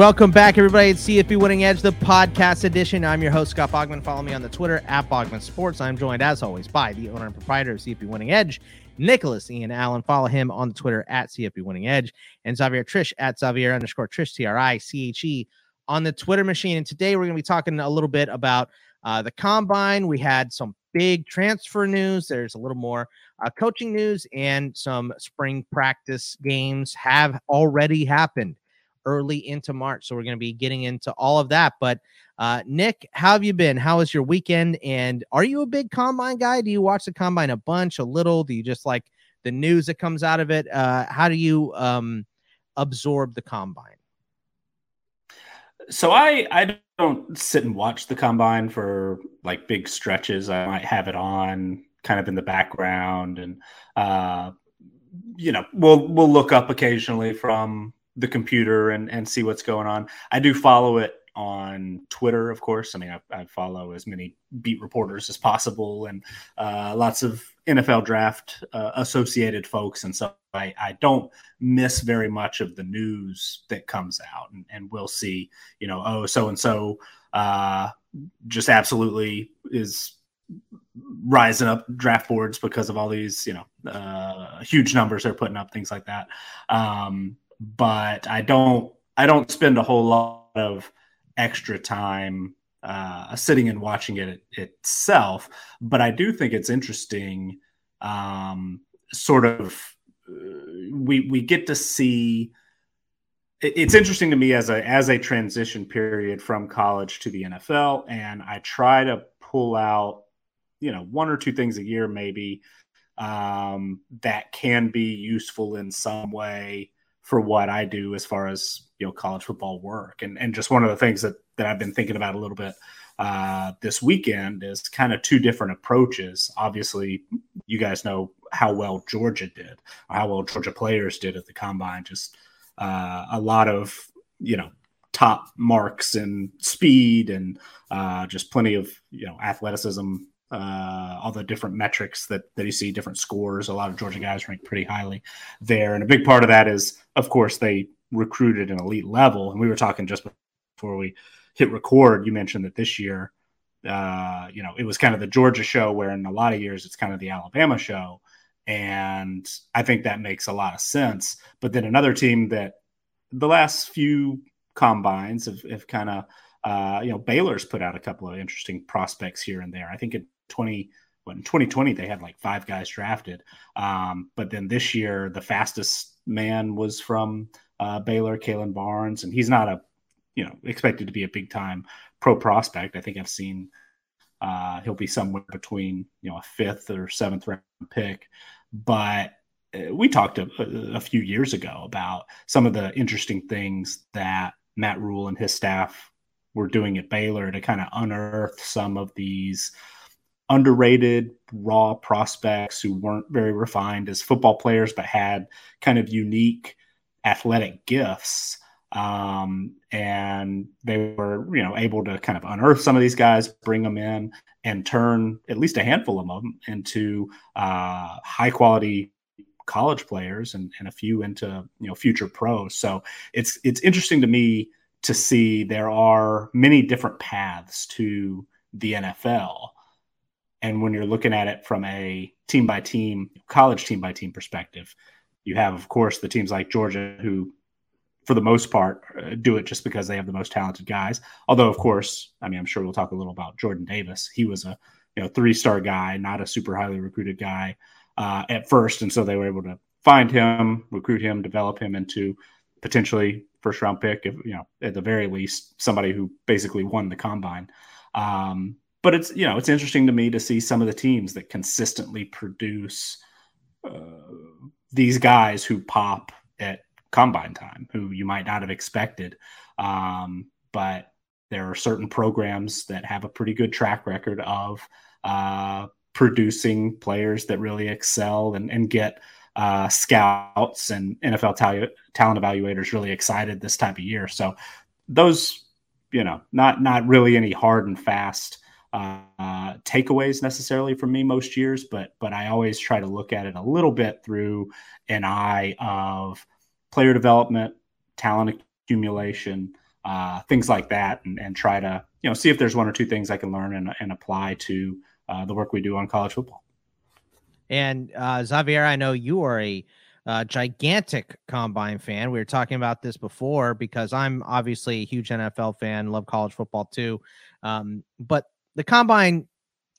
Welcome back, everybody. It's CFB Winning Edge, the podcast edition. I'm your host, Scott Bogman. Follow me on the Twitter at Bogman Sports. I'm joined, as always, by the owner and proprietor of CFB Winning Edge, Nicholas Ian Allen. Follow him on the Twitter at CFB Winning Edge and Xavier Triche at Xavier underscore Triche, T R I C H E, on the Twitter machine. And today we're going to be talking a little bit about uh, the combine. We had some big transfer news. There's a little more uh, coaching news, and some spring practice games have already happened early into March. So we're going to be getting into all of that. But uh, Nick, how have you been? How was your weekend? And are you a big combine guy? Do you watch the combine a bunch, a little? Do you just like the news that comes out of it? Uh, how do you um, absorb the combine? So I I don't sit and watch the combine for like big stretches. I might have it on kind of in the background and uh you know, we'll we'll look up occasionally from the computer and and see what's going on. I do follow it on Twitter, of course. I mean, I, I follow as many beat reporters as possible and uh, lots of NFL draft uh, associated folks, and so I, I don't miss very much of the news that comes out, and, and we'll see, you know, oh, so and so just absolutely is rising up draft boards because of all these, you know, uh, huge numbers they're putting up, things like that. Um, but I don't I don't spend a whole lot of extra time uh, sitting and watching it itself. But I do think it's interesting, um, sort of. Uh, we we get to see. It's interesting to me as a as a transition period from college to the NFL, and I try to pull out, you know, one or two things a year maybe um, that can be useful in some way for what I do as far as you know college football work. And and just one of the things that that I've been thinking about a little bit uh, this weekend is kind of two different approaches. Obviously, you guys know how well Georgia did, or how well Georgia players did at the combine. Just uh, a lot of you know top marks and speed and uh, just plenty of you know athleticism uh, all the different metrics that that you see, different scores. A lot of Georgia guys rank pretty highly there, and a big part of that is, of course, they recruited an elite level. And we were talking just before we hit record. You mentioned that this year, uh, you know, it was kind of the Georgia show, where in a lot of years it's kind of the Alabama show, and I think that makes a lot of sense. But then another team that the last few combines have, have kind of uh, you know, Baylor's put out a couple of interesting prospects here and there. I think it 20 in 2020 they had like five guys drafted. Um, but then this year the fastest man was from uh, baylor Kalon barnes and he's not a you know expected to be a big time pro prospect. I think i've seen uh, he'll be somewhere between you know a fifth or seventh round pick. But uh, we talked a, a few years ago about some of the interesting things that matt Rhule and his staff were doing at baylor to kind of unearth some of these underrated raw prospects who weren't very refined as football players, but had kind of unique athletic gifts. Um, and they were, you know, able to kind of unearth some of these guys, bring them in, and turn at least a handful of them into uh, high quality college players and, and a few into you know future pros. So it's it's interesting to me to see there are many different paths to the NFL. And when you're looking at it from a team by team, college team by team perspective, you have, of course, the teams like Georgia who, for the most part, uh, do it just because they have the most talented guys. Although, of course, I mean, I'm sure we'll talk a little about Jordan Davis. He was a you know three star guy, not a super highly recruited guy uh, at first, and so they were able to find him, recruit him, develop him into potentially first round pick, if you know at the very least somebody who basically won the combine. Um, but it's you know it's interesting to me to see some of the teams that consistently produce uh, these guys who pop at combine time who you might not have expected um, but there are certain programs that have a pretty good track record of uh, producing players that really excel and, and get uh, scouts and NFL talent evaluators really excited this type of year. So those, you know, not not really any hard and fast uh, takeaways necessarily from me most years, but but I always try to look at it a little bit through an eye of player development, talent accumulation, uh, things like that, and, and, try to you know see if there's one or two things I can learn and, and apply to uh, the work we do on college football. And uh, Xavier, I know you are a uh, gigantic combine fan. We were talking about this before because I'm obviously a huge NFL fan, love college football too. Um, but the combine,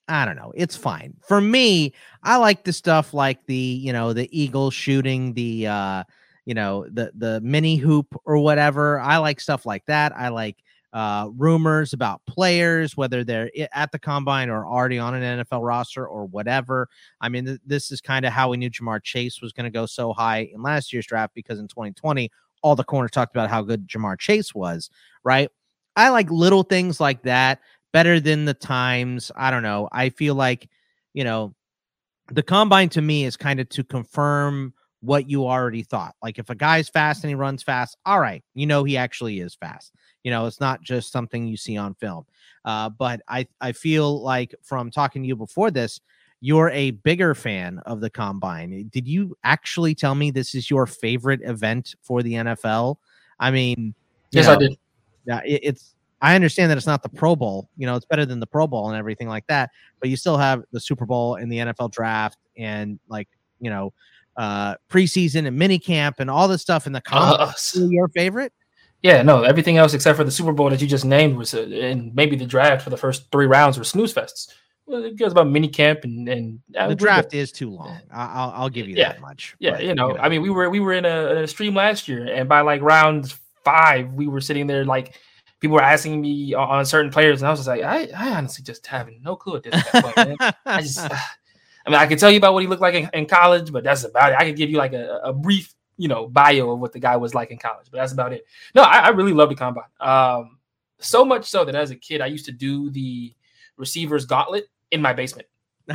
I don't know, it's fine for me. I like the stuff like the you know the eagle shooting the uh, you know the the mini hoop or whatever. I like stuff like that. I like uh, rumors about players, whether they're at the combine or already on an NFL roster or whatever. I mean, th- this is kind of how we knew Ja'Marr Chase was going to go so high in last year's draft because in 2020, all the corners talked about how good Ja'Marr Chase was, right? I like little things like that better than the times. I don't know. I feel like, you know, the combine to me is kind of to confirm what you already thought. Like if a guy's fast and he runs fast, all right, you know he actually is fast. You know, it's not just something you see on film. Uh, but I I feel like from talking to you before this, you're a bigger fan of the combine. Did you actually tell me this is your favorite event for the NFL? I mean, yes, know, I did. Yeah, it, it's. I understand that it's not the Pro Bowl. You know, it's better than the Pro Bowl and everything like that. But you still have the Super Bowl and the NFL draft and like you know uh preseason and mini camp and all this stuff in the combine. Uh, your favorite? Yeah, no, everything else except for the Super Bowl that you just named was, uh, and maybe the draft for the first three rounds were snooze fests. Well, it goes about mini camp and and uh, the draft is too long. I'll I'll give you yeah. that much. Yeah, but, you, know, you, know, I mean, we were we were in a, a, stream last year, and by like round five, we were sitting there like people were asking me on, on certain players, and I was just like, I, I honestly just having no clue at this point. I just, I mean, I can tell you about what he looked like in, in college, but that's about it. I could give you like a, a brief you know bio of what the guy was like in college, but that's about it. No, I, I really love the combine. Um, so much so that as a kid, I used to do the receivers gauntlet in my basement.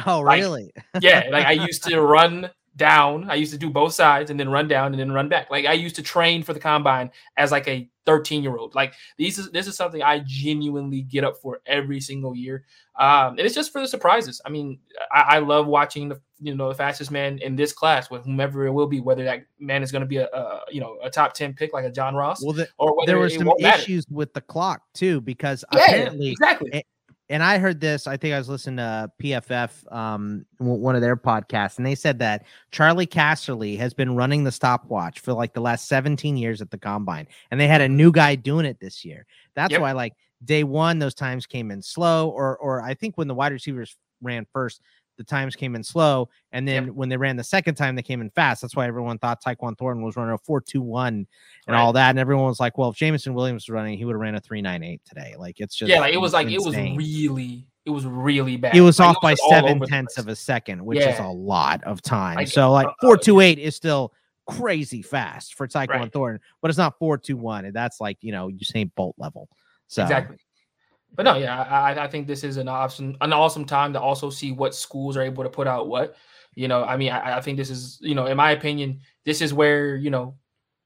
Oh, like, really? yeah, like I used to run down. I used to do both sides and then run down and then run back. Like I used to train for the combine as like a 13 year old. Like these is this is something I genuinely get up for every single year. Um, and it's just for the surprises. I mean, I, I, love watching the you know the fastest man in this class with whomever it will be, whether that man is going to be a, a, you know a top 10 pick like a John Ross, well, the, or there were some issues matter. with the clock too because yeah, apparently exactly and I heard this. I think I was listening to PFF, um, one of their podcasts, and they said that Charley Casserly has been running the stopwatch for like the last 17 years at the combine, and they had a new guy doing it this year. That's yep. why, like day one, those times came in slow, or or I think when the wide receivers ran first, the times came in slow. And then yep. when they ran the second time, they came in fast. That's why everyone thought Tyquan Thornton was running a 4 2 1 and right. all that. And everyone was like, well, if Jameson Williams was running, he would have ran a 3 9 8 today. Like it's just, yeah, like it was like, it was really, it was really bad. He was like, off was by seven tenths of a second, which yeah. is a lot of time. Like, so like uh, 4 2 8 is still crazy fast for Tyquan right. Thornton, but it's not 4 2 1. And that's like, you know, Usain Bolt level. So exactly. But no, yeah, I, I think this is an awesome an awesome time to also see what schools are able to put out what. You know, I mean, I, I think this is, you know, in my opinion, this is where you know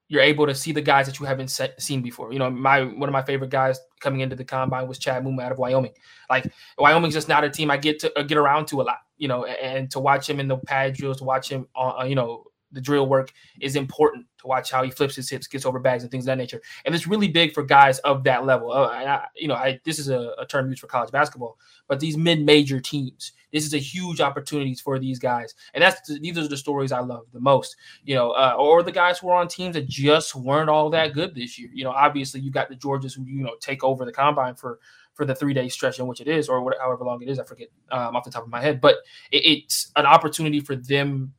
you're able to see the guys that you haven't seen before. You know, my one of my favorite guys coming into the combine was Chad Muma out of Wyoming. Like Wyoming's just not a team I get to uh, get around to a lot. You know, and, and, to watch him in the pad drills, to watch him, uh, you know, the drill work is important to watch how he flips his hips, gets over bags, and things of that nature. And it's really big for guys of that level. Uh, I, you know, I, this is a, a, term used for college basketball, but these mid-major teams, this is a huge opportunity for these guys. And that's these are the stories I love the most. You know, uh, or the guys who are on teams that just weren't all that good this year. You know, obviously you got the Georgias who you know take over the combine for for the three day stretch in which it is, or whatever, however long it is. I forget um, off the top of my head, but it, it's an opportunity for them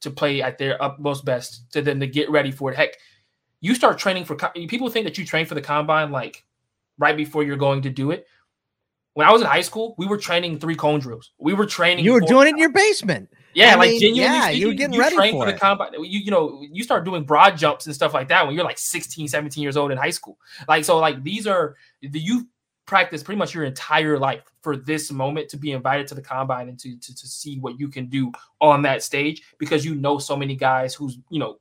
to play at their utmost best to then to get ready for it. Heck, you start training for people think that you train for the combine like right before you're going to do it. When I was in high school, we were training three cone drills. We were training. You were doing it in your basement. Yeah, I like mean, genuinely. Yeah, speaking, you were getting you ready for, for the combine. You you know you start doing broad jumps and stuff like that when you're like 16, 17 years old in high school. Like so, like these are the you practice pretty much your entire life for this moment to be invited to the combine and to, to, to see what you can do on that stage because you know so many guys whose you know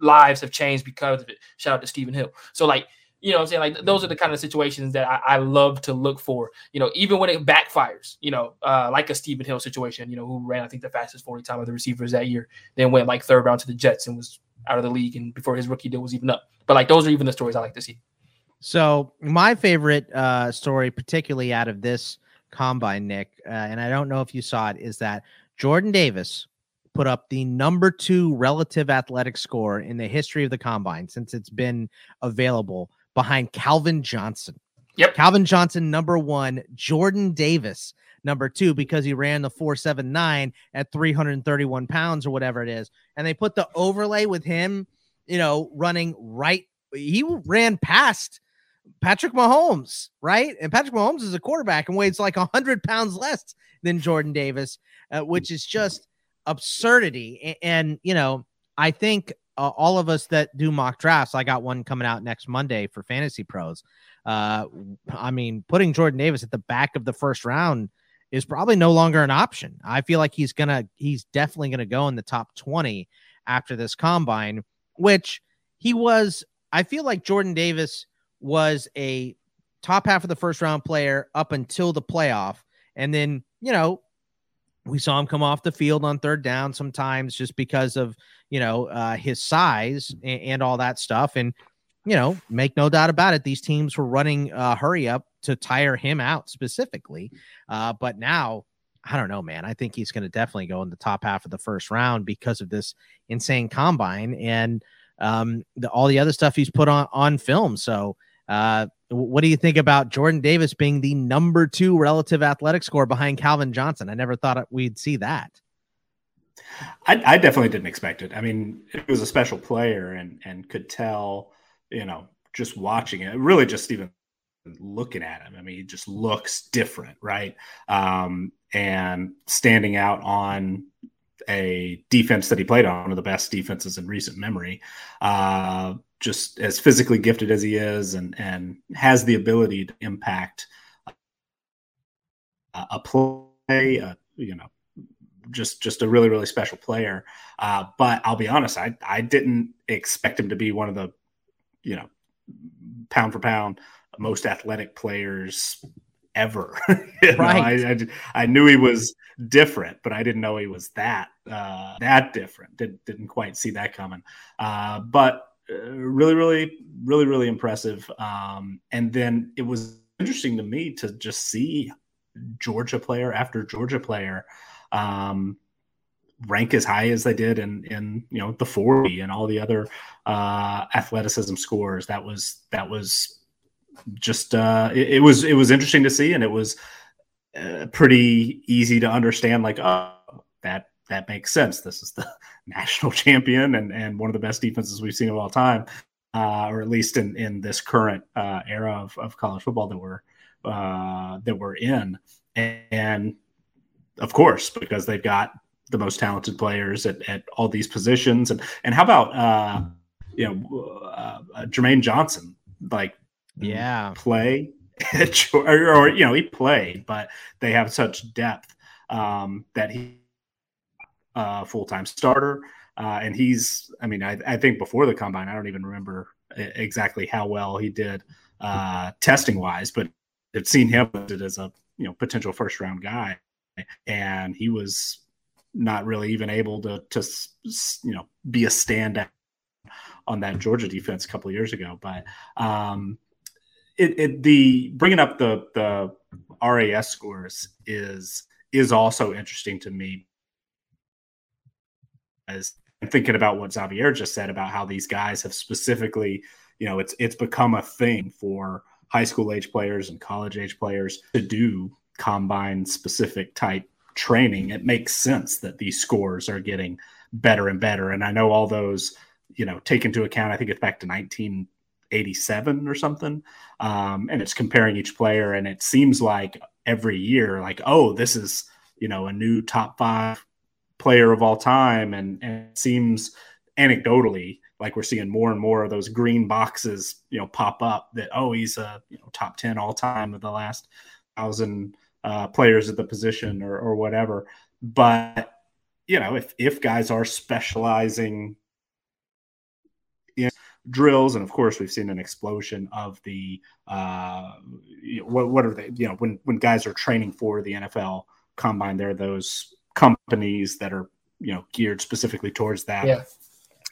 lives have changed because of it. Shout out to Stephen Hill. So like you know I'm saying? Like those are the kind of situations that I, I, love to look for, you know, even when it backfires, you know, uh, like a Stephen Hill situation, you know, who ran, I think, the fastest 40 time of the receivers that year, then went like third round to the Jets and was out of the league and before his rookie deal was even up. But like those are even the stories I like to see. So my favorite uh, story, particularly out of this combine, Nick, uh, and I don't know if you saw it, is that Jordan Davis put up the number two relative athletic score in the history of the combine since it's been available behind Calvin Johnson. Yep. Calvin Johnson, number one, Jordan Davis, number two, because he ran the 479 at 331 pounds or whatever it is. And they put the overlay with him, you know, running right. He ran past Patrick Mahomes, right? And Patrick Mahomes is a quarterback and weighs like 100 pounds less than Jordan Davis, uh, which is just absurdity. And, and you know, I think uh, all of us that do mock drafts, I got one coming out next Monday for Fantasy Pros. Uh, I mean, putting Jordan Davis at the back of the first round is probably no longer an option. I feel like he's gonna, he's definitely gonna go in the top 20 after this combine, which he was. I feel like Jordan Davis was a top half of the first round player up until the playoff. And then, you know, we saw him come off the field on third down sometimes just because of, you know, uh, his size and, and, all that stuff. And, you know, make no doubt about it, these teams were running uh, hurry up to tire him out specifically. Uh, but now, I don't know, man. I think he's going to definitely go in the top half of the first round because of this insane combine and um, the, all the other stuff he's put on on film. So, uh, what do you think about Jordan Davis being the number two relative athletic score behind Calvin Johnson? I never thought we'd see that. I, I definitely didn't expect it. I mean, it was a special player and and could tell, you know, just watching it, really just even looking at him. I mean, he just looks different, right? Um, and standing out on a defense that he played on, one of the best defenses in recent memory. Uh, just as physically gifted as he is, and and has the ability to impact a, a play, uh, you know, just just a really really special player. Uh, but I'll be honest, I I didn't expect him to be one of the, you know, pound for pound most athletic players ever. right. Know, I, I, I, knew he was different, but I didn't know he was that uh, that different. Didn't didn't quite see that coming. Uh, but uh, really, really, really, really impressive. Um, and then it was interesting to me to just see Georgia player after Georgia player um, rank as high as they did in in you know the 40 and all the other uh, athleticism scores. That was that was just uh, it, it, was it was interesting to see, and it was uh, pretty easy to understand. Like, oh, that that makes sense. This is the national champion and and one of the best defenses we've seen of all time, uh, or at least in in this current uh, era of, of college football that we're uh, that we're in. And, and of course, because they've got the most talented players at, at all these positions, and and how about uh, you know uh, Jermaine Johnson, like yeah. play or, or, you know he played but they have such depth um, that he uh, full-time starter uh, and he's i mean I, I, think before the combine i don't even remember exactly how well he did uh, testing wise but i've seen him as a you know potential first round guy and he was not really even able to to you know be a standout on that Georgia defense a couple years ago. But um, it, it the bringing up the the RAS scores is is also interesting to me as I'm thinking about what Xavier just said about how these guys have specifically, you know, it's it's become a thing for high school age players and college age players to do combine specific type training. It makes sense that these scores are getting better and better. And I know all those, you know, take into account, I think it's back to 1987 or something. Um, and it's comparing each player, and it seems like every year, like, oh, this is you know a new top five player of all time, and, and it seems anecdotally like we're seeing more and more of those green boxes, you know, pop up that oh, he's a you know top ten all time of the last thousand uh, players at the position or or whatever. But you know, if if guys are specializing in drills, and of course we've seen an explosion of the uh, you what what are they? You know, when when guys are training for the NFL combine, there are those companies that are you know geared specifically towards that. Yeah.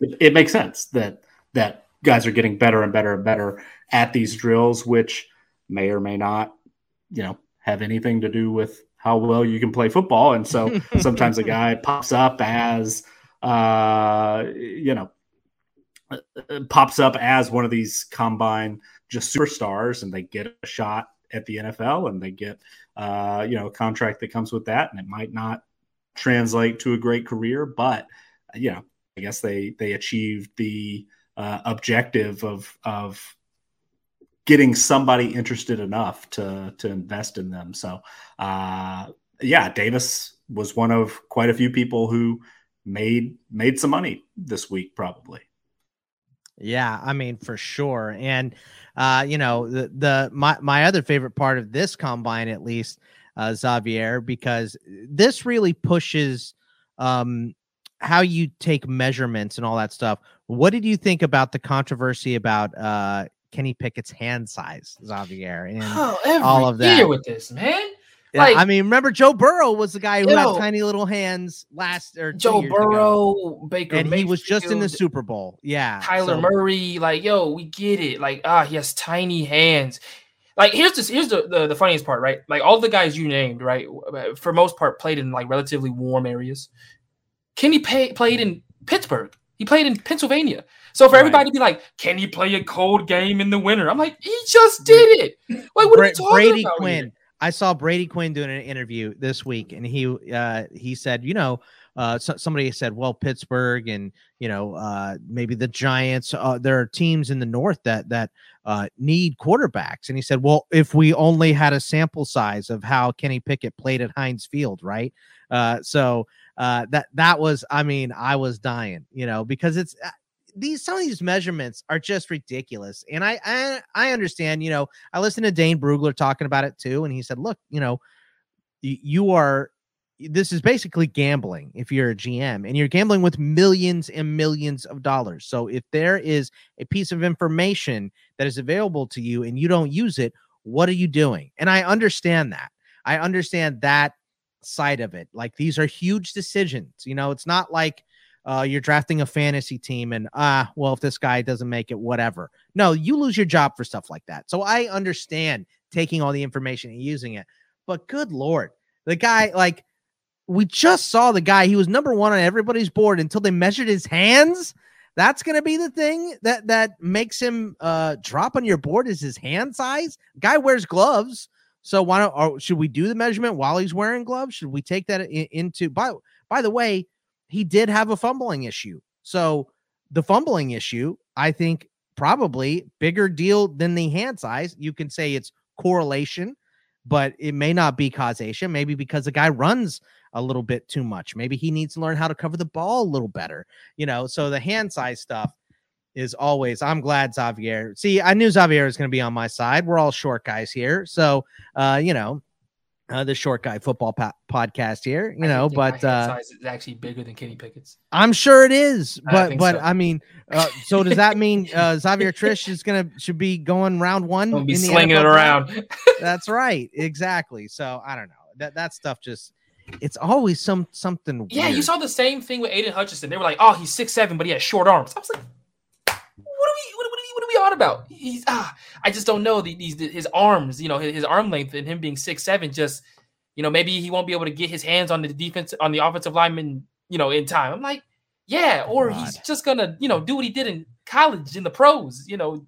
It, it makes sense that that guys are getting better and better and better at these drills, which may or may not, you know, have anything to do with how well you can play football. And so sometimes a guy pops up as, uh, you know, pops up as one of these combine just superstars and they get a shot at the NFL and they get, uh, you know, a contract that comes with that. And it might not translate to a great career, but, you know, I guess they, they achieved the uh, objective of, of, getting somebody interested enough to to invest in them. So, uh, yeah, Davis was one of quite a few people who made made some money this week, probably. Yeah, I mean for sure, and uh, you know the the my my other favorite part of this combine, at least, uh, Xavier, because this really pushes um how you take measurements and all that stuff. What did you think about the controversy about uh Kenny Pickett's hand size, Xavier, and oh, all of that. with this, man. Yeah, like, I mean, remember Joe Burrow was the guy who yo, had tiny little hands last or Joe Burrow, ago. Baker, and Mayfield, he was just in the Super Bowl. Yeah, Kyler so. Murray, like yo, we get it. Like ah, he has tiny hands. Like here's this here's the, the the funniest part, right? Like all the guys you named, right, for most part played in like relatively warm areas. Kenny pay, played in Pittsburgh. He played in Pennsylvania. So for right. everybody to be like, "Can he play a cold game in the winter?" I'm like, he just did it. Like, what Bra- are you talking Brady about Quinn. Here? I saw Brady Quinn doing an interview this week, and he uh, he said, you know, uh, so, somebody said, well, Pittsburgh and you know uh, maybe the Giants. Uh, there are teams in the North that that uh, need quarterbacks, and he said, well, if we only had a sample size of how Kenny Pickett played at Heinz Field, right? Uh, so that that was, I mean, I was dying, you know, because it's these some of these measurements are just ridiculous. And I, I I understand, you know, I listened to Dane Brugler talking about it too, and he said, look, you know, you are this is basically gambling if you're a GM and you're gambling with millions and millions of dollars. So if there is a piece of information that is available to you and you don't use it, what are you doing? And I understand that. I understand that side of it. Like these are huge decisions. You know, it's not like uh, you're drafting a fantasy team and ah, uh, well, if this guy doesn't make it, whatever. No, you lose your job for stuff like that. So I understand taking all the information and using it. But good lord, the guy like we just saw the guy. He was number one on everybody's board until they measured his hands. That's going to be the thing that that makes him uh drop on your board is his hand size. Guy wears gloves. So why don't or should we do the measurement while he's wearing gloves? Should we take that in, into by by the way, he did have a fumbling issue. So the fumbling issue, I think probably bigger deal than the hand size. You can say it's correlation, but it may not be causation. Maybe because the guy runs a little bit too much. Maybe he needs to learn how to cover the ball a little better. You know, so the hand size stuff is always I'm glad Xavier. See, I knew Xavier was going to be on my side. We're all short guys here. So, uh, you know, uh, the short guy football po- podcast here, you I know, but uh, size is actually bigger than Kenny Pickett's. I'm sure it is, but I but so. I mean, uh, so does that mean uh, Xavier Triche is gonna should be going round one? Don't be slinging it around. That's right, exactly. So I don't know that that stuff just it's always some something. Yeah, you saw the same thing with Aidan Hutchinson. They were like, oh, he's six seven, but he has short arms. I was like, what are we what, what, are, what are we on about? He's ah, I just don't know these his arms, you know, his, his arm length and him being six seven. Just you know, maybe he won't be able to get his hands on the defense on the offensive lineman, you know, in time. I'm like, yeah, or God. he's just gonna, you know, do what he did in college in the pros. You know,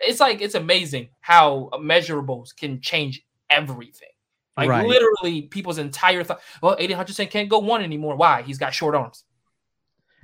it's like it's amazing how measurables can change everything. Like right. literally, people's entire thought. Well, Aidan Hutchinson can't go one anymore. Why? He's got short arms.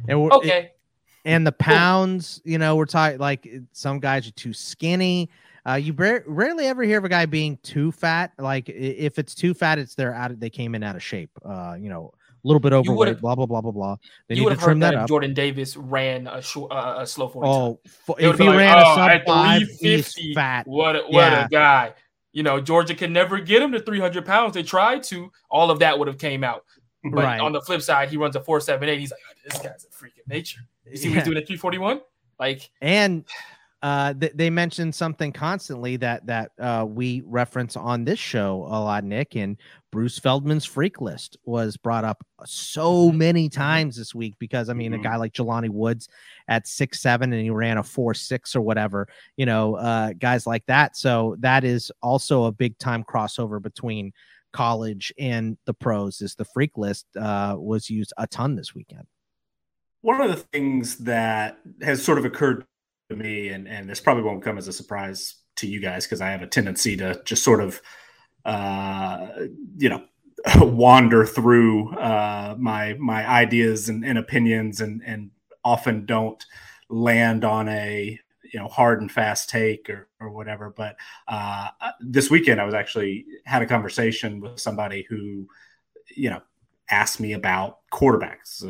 And okay. It, and the pounds, you know, we're talking like some guys are too skinny. Uh, you rarely ever hear of a guy being too fat. Like if it's too fat, it's they're out. Of, they came in out of shape. Uh, you know, a little bit overweight. Blah blah blah blah blah. They you would have heard that, that if Jordan Davis ran a, short, uh, a slow forty. Oh, if he like, ran oh, a sub five, he's fat. What a, what yeah. a guy! You know, Georgia can never get him to three hundred pounds. They tried to. All of that would have came out. But right. on the flip side, he runs a four seven eight. He's like, oh, this guy's a freak of nature. You see yeah. what he's doing at three forty one? Like and uh, th- they mentioned something constantly that that uh, we reference on this show a lot, Nick. And Bruce Feldman's freak list was brought up so many times this week because I mean, mm-hmm. a guy like Jelani Woods at six seven and he ran a four six or whatever, you know, uh, guys like that. So that is also a big time crossover between college and the pros. Is the freak list uh, was used a ton this weekend. One of the things that has sort of occurred to me, and and this probably won't come as a surprise to you guys because I have a tendency to just sort of, uh, you know, wander through uh, my my ideas and, and opinions, and and often don't land on a you know hard and fast take or, or whatever. But uh, this weekend i was actually had a conversation with somebody who you know asked me about quarterbacks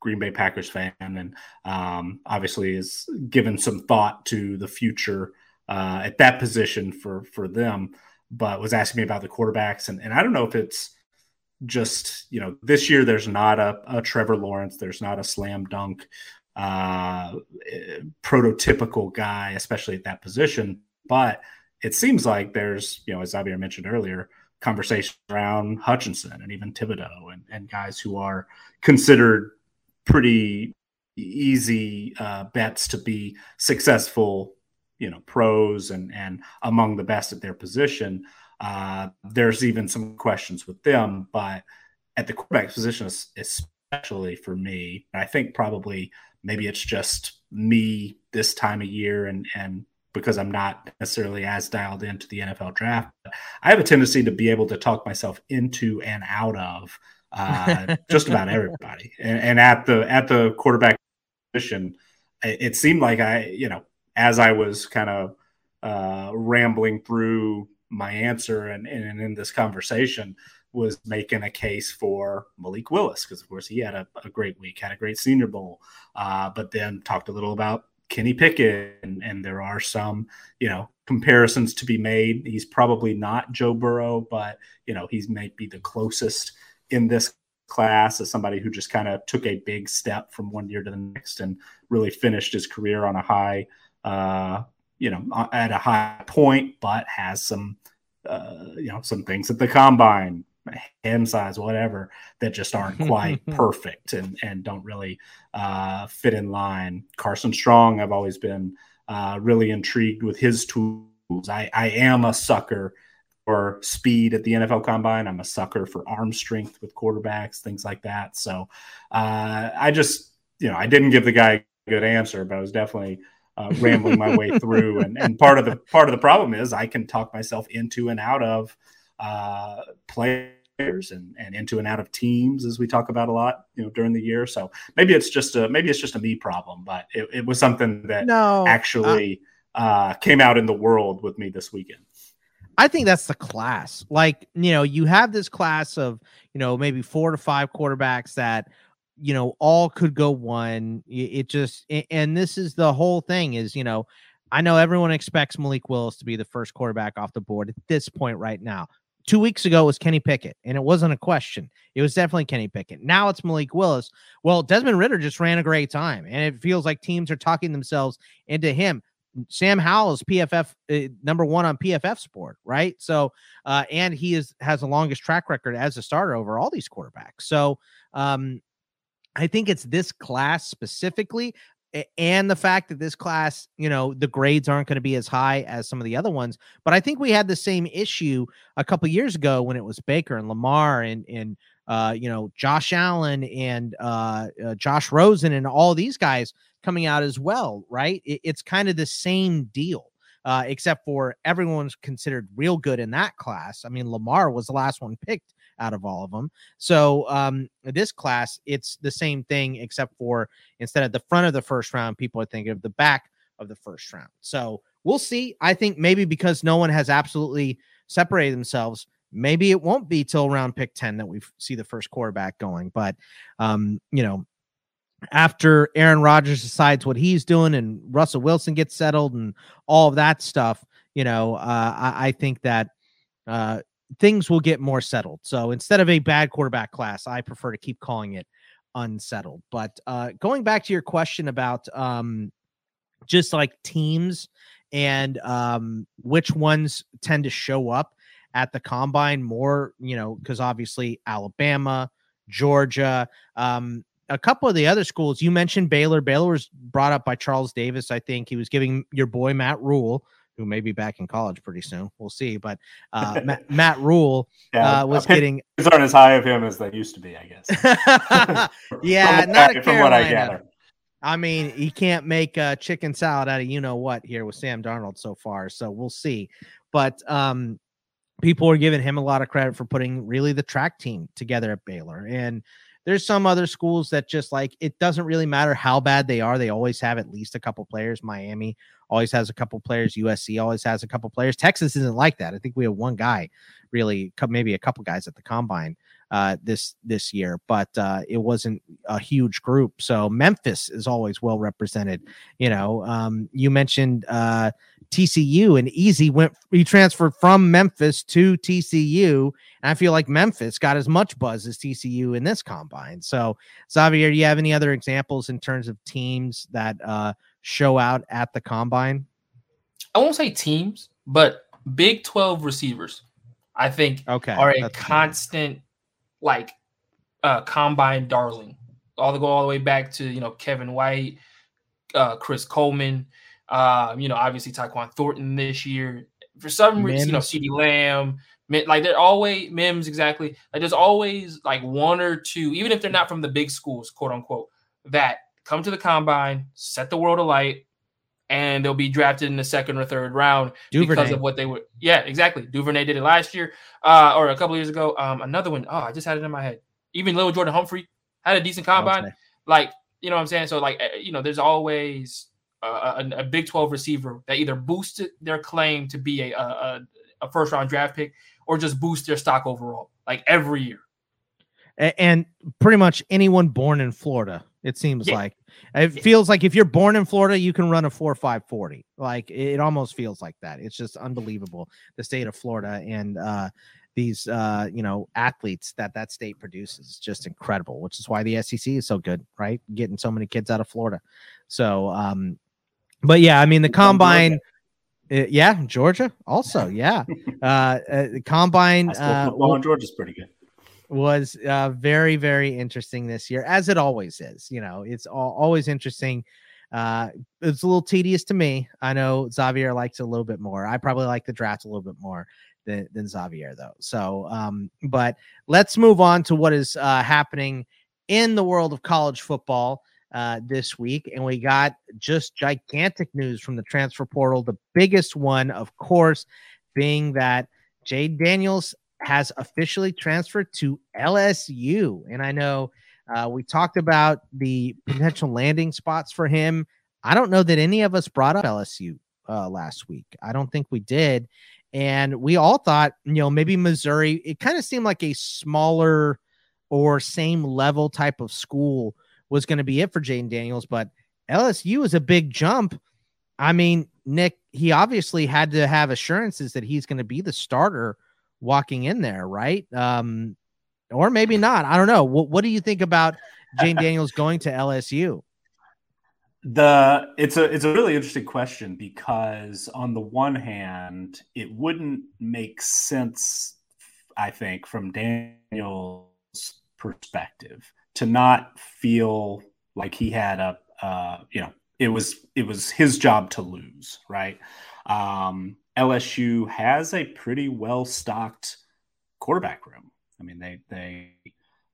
Green Bay Packers fan, and um, obviously is given some thought to the future uh, at that position for for them. But was asking me about the quarterbacks, and, and I don't know if it's just you know this year there's not a, a Trevor Lawrence, there's not a slam dunk uh, prototypical guy, especially at that position. But it seems like there's you know as Xavier mentioned earlier conversation around Hutchinson and even Thibodeaux and, and guys who are considered pretty easy uh, bets to be successful, you know, pros and and among the best at their position. Uh, there's even some questions with them, but at the quarterback position, especially for me, I think probably maybe it's just me this time of year and and because I'm not necessarily as dialed into the NFL draft. I have a tendency to be able to talk myself into and out of uh, just about everybody. And, and, at the at the quarterback position, it, seemed like I, you know, as I was kind of uh, rambling through my answer and, and in this conversation, was making a case for Malik Willis because, of course, he had a, a, great week, had a great Senior Bowl, uh, but then talked a little about Kenny Pickett, and, and, there are some, you know, comparisons to be made. He's probably not Joe Burrow, but you know, he's maybe the closest in this class as somebody who just kind of took a big step from one year to the next and really finished his career on a high, uh, you know, at a high point, but has some, uh, you know, some things at the combine, hand size, whatever, that just aren't quite perfect and and don't really uh, fit in line. Carson Strong, I've always been uh, really intrigued with his tools. I, I am a sucker for speed at the NFL Combine. I'm a sucker for arm strength with quarterbacks, things like that. So uh, I just, you know, I didn't give the guy a good answer, but I was definitely uh, rambling my way through. And, and part of the part of the problem is I can talk myself into and out of uh, players and, and into and out of teams, as we talk about a lot, you know, during the year. So maybe it's just a maybe it's just a me problem, but it, it was something that no, actually uh, came out in the world with me this weekend. I think that's the class. Like, you know, you have this class of, you know, maybe four to five quarterbacks that, you know, all could go one. It just, and this is the whole thing is, you know, I know everyone expects Malik Willis to be the first quarterback off the board at this point right now. Two weeks ago was Kenny Pickett, and it wasn't a question. It was definitely Kenny Pickett. Now it's Malik Willis. Well, Desmond Ridder just ran a great time, and it feels like teams are talking themselves into him. Sam Howell is PFF uh, number one on PFF Sport, right? So, uh, and he is has the longest track record as a starter over all these quarterbacks. So, um, I think it's this class specifically, and the fact that this class, you know, the grades aren't going to be as high as some of the other ones. But I think we had the same issue a couple years ago when it was Baker and Lamar and and uh, you know Josh Allen and uh, uh, Josh Rosen and all these guys coming out as well, right? It, it's kind of the same deal. Uh, except for everyone's considered real good in that class. I mean, Lamar was the last one picked out of all of them. So um, this class, it's the same thing, except for instead of the front of the first round, people are thinking of the back of the first round. So we'll see. I think maybe because no one has absolutely separated themselves, maybe it won't be till around pick 10 that we see the first quarterback going. But, um, you know, after Aaron Rodgers decides what he's doing and Russell Wilson gets settled and all of that stuff, you know, uh, I, I, think that uh, things will get more settled. So instead of a bad quarterback class, I prefer to keep calling it unsettled. But uh, going back to your question about um, just like teams and um, which ones tend to show up at the combine more, you know, because obviously Alabama, Georgia, um, a couple of the other schools you mentioned Baylor. Baylor was brought up by Charles Davis. I think he was giving your boy Matt Rhule, who may be back in college pretty soon. We'll see. But uh, Matt, Matt Rhule yeah, uh, was getting aren't as high of him as they used to be, I guess. yeah, from not from what I gather. I mean, he can't make a chicken salad out of you know what here with Sam Darnold so far. So we'll see. But um, people are giving him a lot of credit for putting really the track team together at Baylor. And there's some other schools that just like it doesn't really matter how bad they are. They always have at least a couple players. Miami always has a couple players. USC always has a couple players. Texas isn't like that. I think we have one guy, really, maybe a couple guys at the combine uh, this this year, but uh, it wasn't a huge group. So Memphis is always well represented. You know, um, you mentioned uh, TCU and Easy went he transferred from Memphis to TCU, and I feel like Memphis got as much buzz as TCU in this combine. So Xavier, do you have any other examples in terms of teams that uh, show out at the combine? I won't say teams, but Big Twelve receivers. I think okay, are a constant like uh combine darling. All the go all the way back to you know Kevin White, uh Chris Coleman, uh, you know, obviously Tyquan Thornton this year. For some reason, you know, CeeDee Lamb, like they're always Mims exactly. Like there's always like one or two, even if they're not from the big schools, quote unquote, that come to the combine, set the world alight, and they'll be drafted in the second or third round Duvernay. because of what they were. Yeah, exactly. Duvernay did it last year, uh, or a couple years ago. Um, another one. Oh, I just had it in my head. Even little Jordan Humphrey had a decent combine. Like you know what I'm saying. So like eh, you know, there's always a, a, a Big 12 receiver that either boosted their claim to be a, a, a first round draft pick or just boost their stock overall, like every year. And pretty much anyone born in Florida, it seems yeah. like it feels like if you're born in Florida, you can run a four five forty. Like it almost feels like that. It's just unbelievable the state of Florida and uh, these uh, you know athletes that that state produces. Is just incredible, which is why the SEC is so good, right? Getting so many kids out of Florida. So, um, but yeah, I mean the combine. Uh, yeah, Georgia also. Yeah, uh, uh, combine. Uh, well, Georgia's pretty good was uh, very very interesting this year as it always is you know it's all, always interesting uh it's a little tedious to me i know xavier likes a little bit more i probably like the draft a little bit more than, than xavier though so um but let's move on to what is uh happening in the world of college football uh this week and we got just gigantic news from the transfer portal the biggest one of course being that Jayden Daniels has officially transferred to LSU. And I know uh, we talked about the potential landing spots for him. I don't know that any of us brought up LSU uh, last week. I don't think we did. And we all thought, you know, maybe Missouri, it kind of seemed like a smaller or same level type of school was going to be it for Jayden Daniels. But LSU is a big jump. I mean, Nick, he obviously had to have assurances that he's going to be the starter walking in there, right? Um, or maybe not. I don't know. What What do you think about Jane Daniels going to LSU? The it's a it's a really interesting question because on the one hand, it wouldn't make sense, I think, from Daniel's perspective, to not feel like he had a uh, you know it was it was his job to lose, right? Um, LSU has a pretty well stocked quarterback room. I mean, they they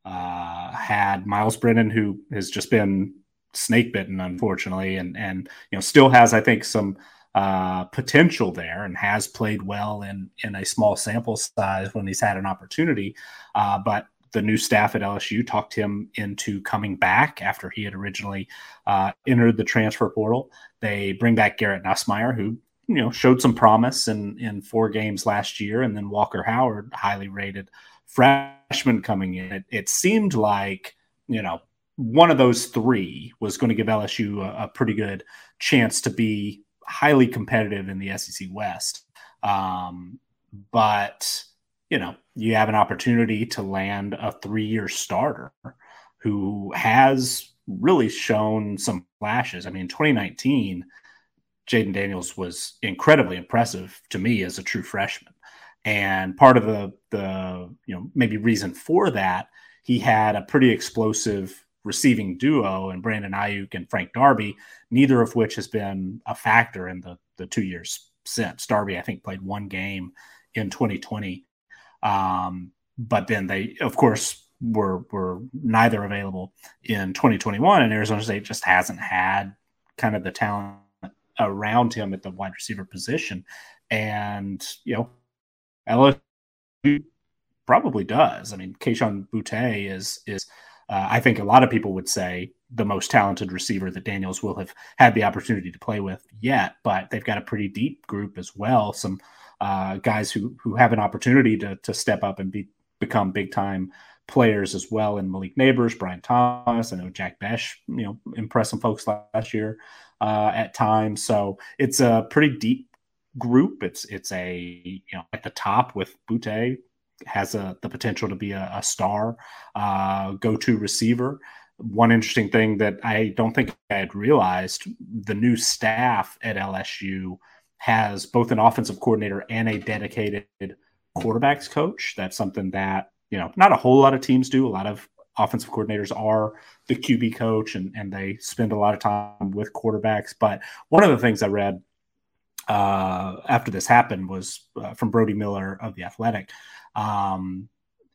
uh, had Myles Brennan, who has just been snake bitten, unfortunately, and and you know still has I think some uh, potential there and has played well in in a small sample size when he's had an opportunity. Uh, but the new staff at LSU talked him into coming back after he had originally uh, entered the transfer portal. They bring back Garrett Nussmeier, who you know showed some promise in in four games last year, and then Walker Howard, highly rated freshman coming in. It, it seemed like you know one of those three was going to give LSU a, a, pretty good chance to be highly competitive in the SEC West. Um, but you know, you have an opportunity to land a three-year starter who has really shown some flashes. I mean, 2019 Jayden Daniels was incredibly impressive to me as a true freshman. And part of the the you know maybe reason for that, he had a pretty explosive receiving duo and Brandon Aiyuk and Frank Darby, neither of which has been a factor in the the two years since. Darby, I think, played one game in 2020. Um, but then they, of course, were were neither available in 2021, and Arizona State just hasn't had kind of the talent around him at the wide receiver position. And you know, LSU probably does. I mean, Kayshon Boutte is is uh, I think a lot of people would say the most talented receiver that Daniels will have had the opportunity to play with yet, but they've got a pretty deep group as well. Some uh, guys who who have an opportunity to to step up and be become big time players as well. And Malik Nabers, Brian Thomas, I know Jack Bech, you know, impressed some folks last year uh, at times. So it's a pretty deep group. It's it's a you know at the top with Boutte has a the potential to be a, a star uh, go to receiver. One interesting thing that I don't think I had realized the new staff at LSU has both an offensive coordinator and a dedicated quarterbacks coach. That's something that you know not a whole lot of teams do. A lot of offensive coordinators are the QB coach and, and they spend a lot of time with quarterbacks. But one of the things I read uh, after this happened was uh, from Brody Miller of the Athletic, um,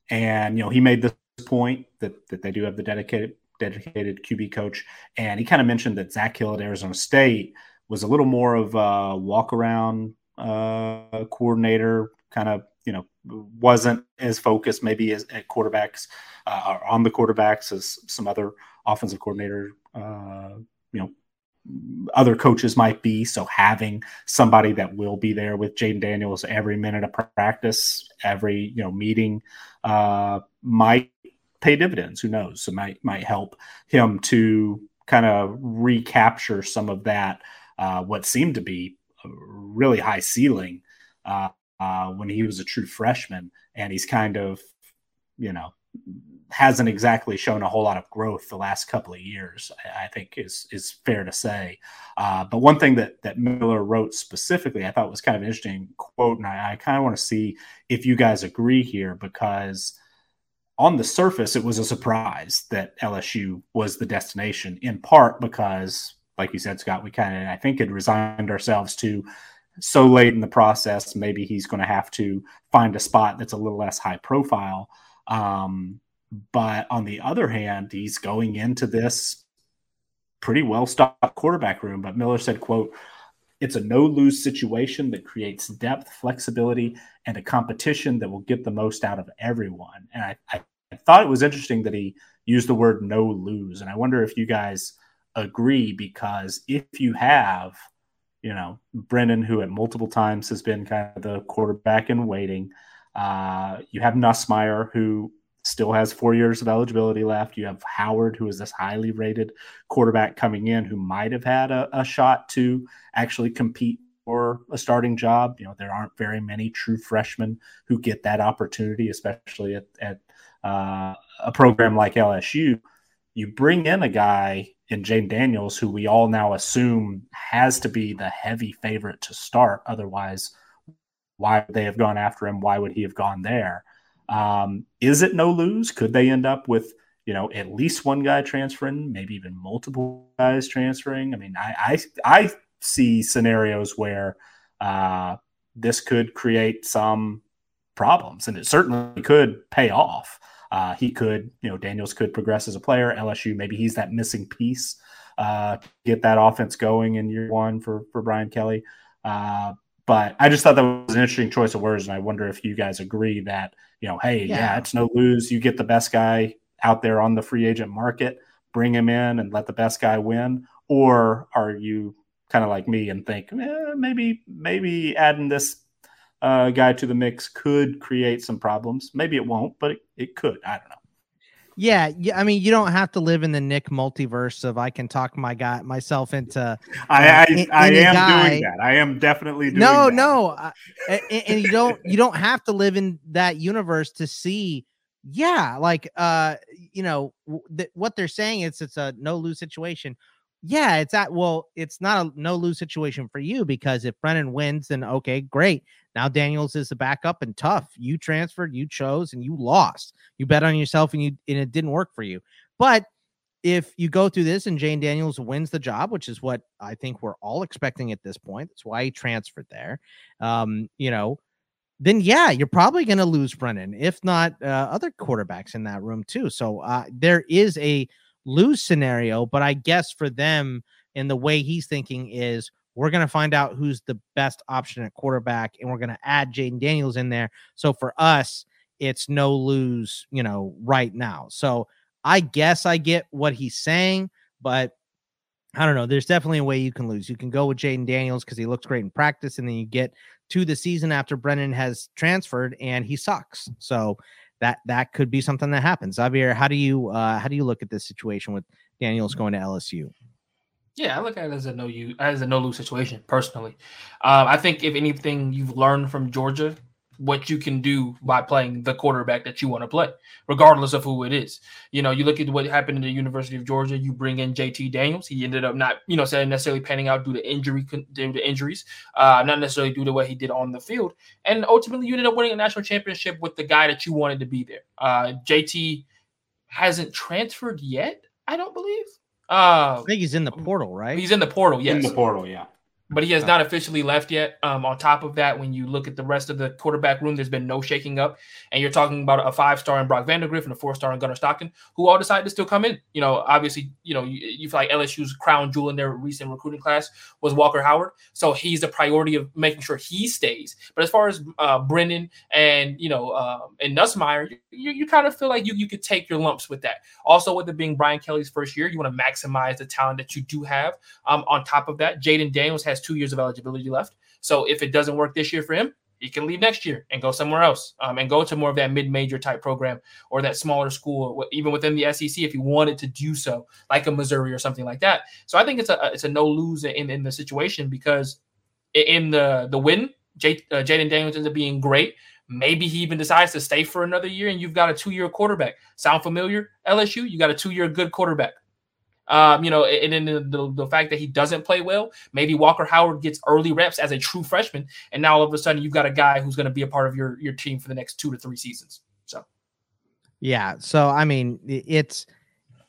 and you know he made this point that that they do have the dedicated dedicated QB coach, and he kind of mentioned that Zak Hill at Arizona State was a little more of a walk around uh, coordinator, kind of you know wasn't as focused maybe as at quarterbacks uh, on the quarterbacks as some other offensive coordinator uh, you know other coaches might be. So having somebody that will be there with Jayden Daniels every minute of practice, every you know meeting, uh, might pay dividends. Who knows? It might might help him to kind of recapture some of that uh, what seemed to be really high ceiling uh, uh when he was a true freshman, and he's kind of you know hasn't exactly shown a whole lot of growth the last couple of years. I think is is fair to say. Uh, but one thing that that Miller wrote specifically, I thought was kind of an interesting quote, and I, I kind of want to see if you guys agree here because on the surface, it was a surprise that LSU was the destination, in part because, like you said, Scott, we kind of I think had resigned ourselves to so late in the process. Maybe he's going to have to find a spot that's a little less high profile. Um, but on the other hand, he's going into this pretty well stocked quarterback room. But Miller said, quote, it's a no lose situation that creates depth, flexibility, and a competition that will get the most out of everyone. And I, I, I thought it was interesting that he used the word no lose. And I wonder if you guys agree because if you have, you know, Brennan, who at multiple times has been kind of the quarterback in waiting, uh, you have Nussmeier, who still has four years of eligibility left. You have Howard, who is this highly rated quarterback coming in, who might have had a, a shot to actually compete for a starting job. You know, there aren't very many true freshmen who get that opportunity, especially at, at uh, a program like LSU. You bring in a guy in Jayden Daniels, who we all now assume has to be the heavy favorite to start. Otherwise, why would they have gone after him? Why would he have gone there? Um, is it no lose? Could they end up with you know at least one guy transferring, maybe even multiple guys transferring? I mean, I I, I see scenarios where uh, this could create some problems, and it certainly could pay off. Uh, he could, you know, Daniels could progress as a player. LSU, maybe he's that missing piece uh, get that offense going in year one for for Brian Kelly. Uh, but I just thought that was an interesting choice of words, and I wonder if you guys agree that you know, hey, yeah, yeah it's no lose. You get the best guy out there on the free agent market, bring him in and let the best guy win, or are you kind of like me and think eh, maybe maybe adding this uh, guy to the mix could create some problems. Maybe it won't, but it, it could. I don't know. Yeah, yeah. I mean, you don't have to live in the Nick multiverse of I can talk my guy myself into. Uh, I I, I am guy. doing that. I am definitely doing. No, that. no, and, and you don't you don't have to live in that universe to see. Yeah, like uh, you know, th- what they're saying is it's a no lose situation. Yeah, it's at well, it's not a no lose situation for you because if Brennan wins, then okay, great. Now Daniels is the backup and tough. You transferred, you chose, and you lost. You bet on yourself and you and it didn't work for you. But if you go through this and Jayden Daniels wins the job, which is what I think we're all expecting at this point, that's why he transferred there. Um, you know, then yeah, you're probably going to lose Brennan, if not uh, other quarterbacks in that room too. So uh, there is a lose scenario, but I guess for them and the way he's thinking is we're going to find out who's the best option at quarterback and we're going to add Jayden Daniels in there. So for us, it's no lose, you know, right now. So I guess I get what he's saying, but I don't know. There's definitely a way you can lose. You can go with Jayden Daniels because he looks great in practice, and then you get to the season after Brennan has transferred and he sucks. So that that could be something that happens. Xavier, how do you uh, how do you look at this situation with Daniels going to LSU? Yeah, I look at it as a no you as a no lose situation personally. Um, I think if anything you've learned from Georgia what you can do by playing the quarterback that you want to play, regardless of who it is. You know, you look at what happened in the University of Georgia. You bring in JT Daniels. He ended up not, you know, saying necessarily panning out due to injury, due to injuries, uh, not necessarily due to what he did on the field. And ultimately, you ended up winning a national championship with the guy that you wanted to be there. Uh, JT hasn't transferred yet, I don't believe. Uh, I think he's in the portal, right? He's in the portal. Yes, in the portal. Yeah but he has not officially left yet. Um, on top of that, when you look at the rest of the quarterback room, there's been no shaking up. And you're talking about a five star in Brock Vandagriff and a four star in Gunnar Stockton, who all decided to still come in. You know, obviously, you know, you, you feel like LSU's crown jewel in their recent recruiting class was Walker Howard. So he's the priority of making sure he stays. But as far as uh, Brennan and, you know, uh, and Nussmeier, you, you kind of feel like you, you could take your lumps with that. Also, with it being Brian Kelly's first year, you want to maximize the talent that you do have. Um, on top of that, Jayden Daniels has two years of eligibility left. So if it doesn't work this year for him, he can leave next year and go somewhere else um, and go to more of that mid-major type program or that smaller school, even within the SEC, if he wanted to do so, like a Missouri or something like that. So I think it's a it's a no lose in in the situation because in the the win, J, uh, Jayden Daniels ends up being great. Maybe he even decides to stay for another year, and you've got a two-year quarterback. Sound familiar? LSU, you got a two-year good quarterback. Um, you know, and then the, the, fact that he doesn't play well, maybe Walker Howard gets early reps as a true freshman, and now all of a sudden you've got a guy who's going to be a part of your your team for the next two to three seasons. So, yeah. So I mean, it's,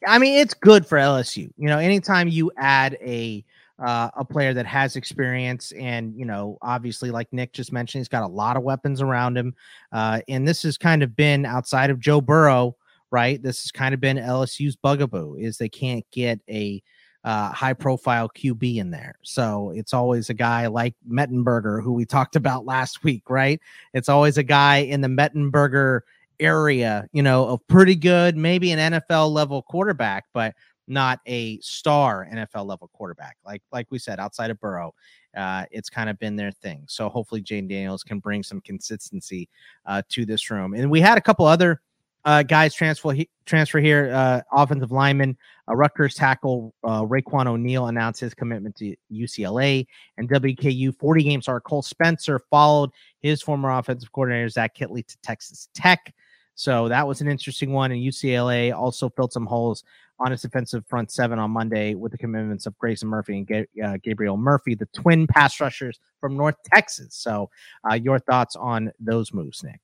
I mean, it's good for LSU. You know, anytime you add a uh, a player that has experience and you know obviously like nick just mentioned he's got a lot of weapons around him uh, and this has kind of been outside of joe burrow right? This has kind of been LSU's bugaboo is they can't get a uh, high profile QB in there. So it's always a guy like Mettenberger, who we talked about last week, right? It's always a guy in the Mettenberger area, you know, of pretty good, maybe an NFL level quarterback, but not a star NFL level quarterback. Like like we said, outside of Burrow, uh, it's kind of been their thing. So hopefully Jayden Daniels can bring some consistency uh, to this room. And we had a couple other uh, guys transfer he, transfer here. Uh, offensive lineman, uh, Rutgers tackle uh, Raiqwon O'Neal announced his commitment to UCLA and WKU. 40 game star Cole Spencer followed his former offensive coordinator Zach Kittley to Texas Tech. So that was an interesting one. And UCLA also filled some holes on its defensive front seven on Monday with the commitments of Grayson Murphy and Ga- uh, Gabriel Murphy, the twin pass rushers from North Texas. So, uh, your thoughts on those moves, Nick?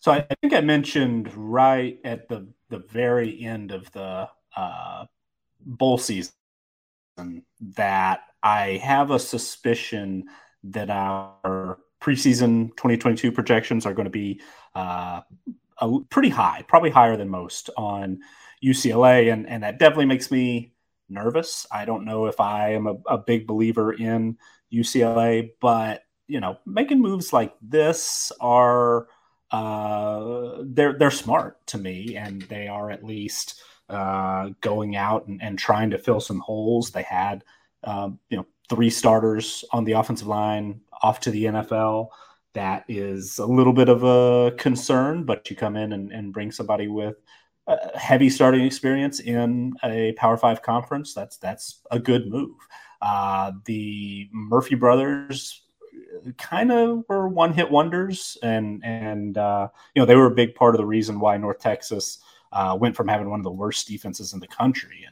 So I think I mentioned right at the the very end of the uh, bowl season that I have a suspicion that our preseason 2022 projections are going to be uh, a, pretty high, probably higher than most on UCLA, and and that definitely makes me nervous. I don't know if I am a, a big believer in UCLA, but you know, making moves like this are uh, they're they're smart to me, and they are at least uh, going out and, and, trying to fill some holes. They had um, you know three starters on the offensive line off to the NFL. That is a little bit of a concern, but you come in and, and bring somebody with heavy starting experience in a Power Five conference. That's that's a good move. Uh, the Murphy brothers kind of were one hit wonders, and and uh, you know they were a big part of the reason why North Texas uh, went from having one of the worst defenses in the country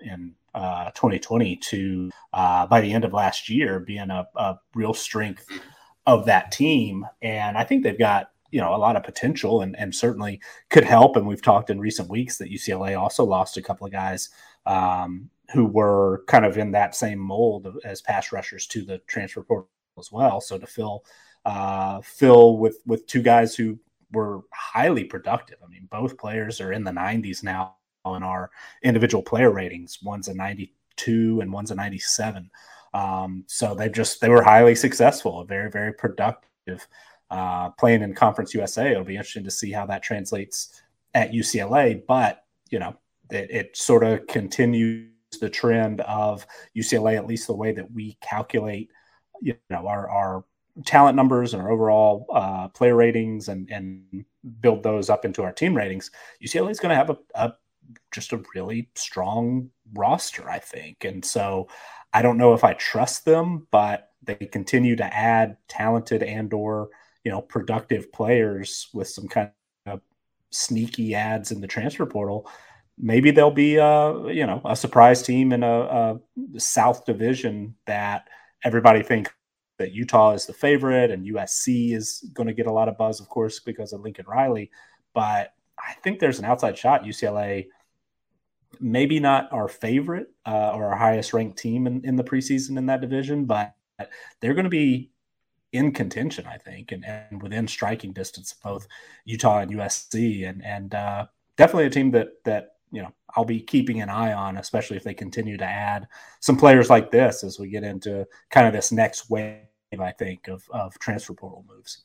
in, in uh, 2020 to uh, by the end of last year being a, a real strength of that team. And I think they've got you know a lot of potential and, and certainly could help. And we've talked in recent weeks that UCLA also lost a couple of guys um, who were kind of in that same mold as pass rushers to the transfer portal as well. So to fill uh, fill with with two guys who were highly productive. I mean, both players are in the 90s now in our individual player ratings. One's a 92 and one's a 97. Um, so they just they were highly successful, very very productive. Uh, playing in Conference USA, it'll be interesting to see how that translates at UCLA. But you know, it, it sort of continues the trend of UCLA, at least the way that we calculate, you know, our our talent numbers and our overall uh, player ratings and and build those up into our team ratings. UCLA is going to have a, a just a really strong roster, I think, and so I don't know if I trust them, but they continue to add talented and or you know productive players with some kind of sneaky ads in the transfer portal. Maybe they'll be a you know a surprise team in a, a South Division that everybody think that Utah is the favorite and USC is going to get a lot of buzz, of course, because of Lincoln Riley. But I think there's an outside shot UCLA maybe not our favorite uh, or our highest ranked team in, in the preseason in that division, but they're going to be in contention, I think, and, and within striking distance of both Utah and USC, and and uh, definitely a team that that you know I'll be keeping an eye on, especially if they continue to add some players like this as we get into kind of this next wave. I think of of transfer portal moves.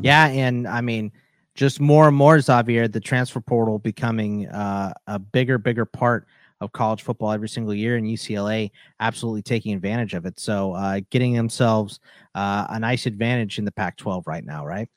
Yeah, and I mean just more and more, Xavier, the transfer portal becoming uh, a bigger, bigger part of college football every single year, and UCLA absolutely taking advantage of it. So, uh, getting themselves uh, a nice advantage in the Pac 12 right now, right?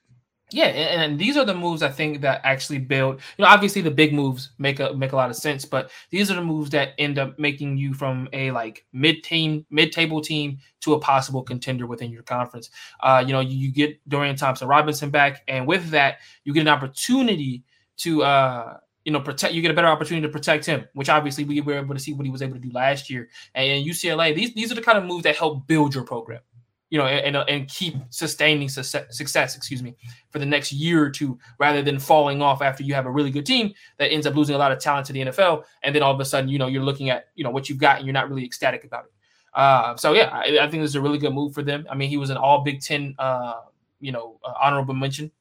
Yeah, and, these are the moves I think that actually build. You know, obviously the big moves make a make a lot of sense, but these are the moves that end up making you from a like mid team, mid table team to a possible contender within your conference. Uh, you know, you, you get Dorian Thompson Robinson back, and with that, you get an opportunity to uh you know, protect. You get a better opportunity to protect him, which obviously we were able to see what he was able to do last year. And UCLA, these these are the kind of moves that help build your program you know, and, and keep sustaining success, excuse me, for the next year or two, rather than falling off after you have a really good team that ends up losing a lot of talent to the NFL, and then all of a sudden, you know, you're looking at you know what you've got and you're not really ecstatic about it. Uh, so yeah, I, I, think this is a really good move for them. I mean, he was an All Big Ten, uh, you know, uh, honorable mention.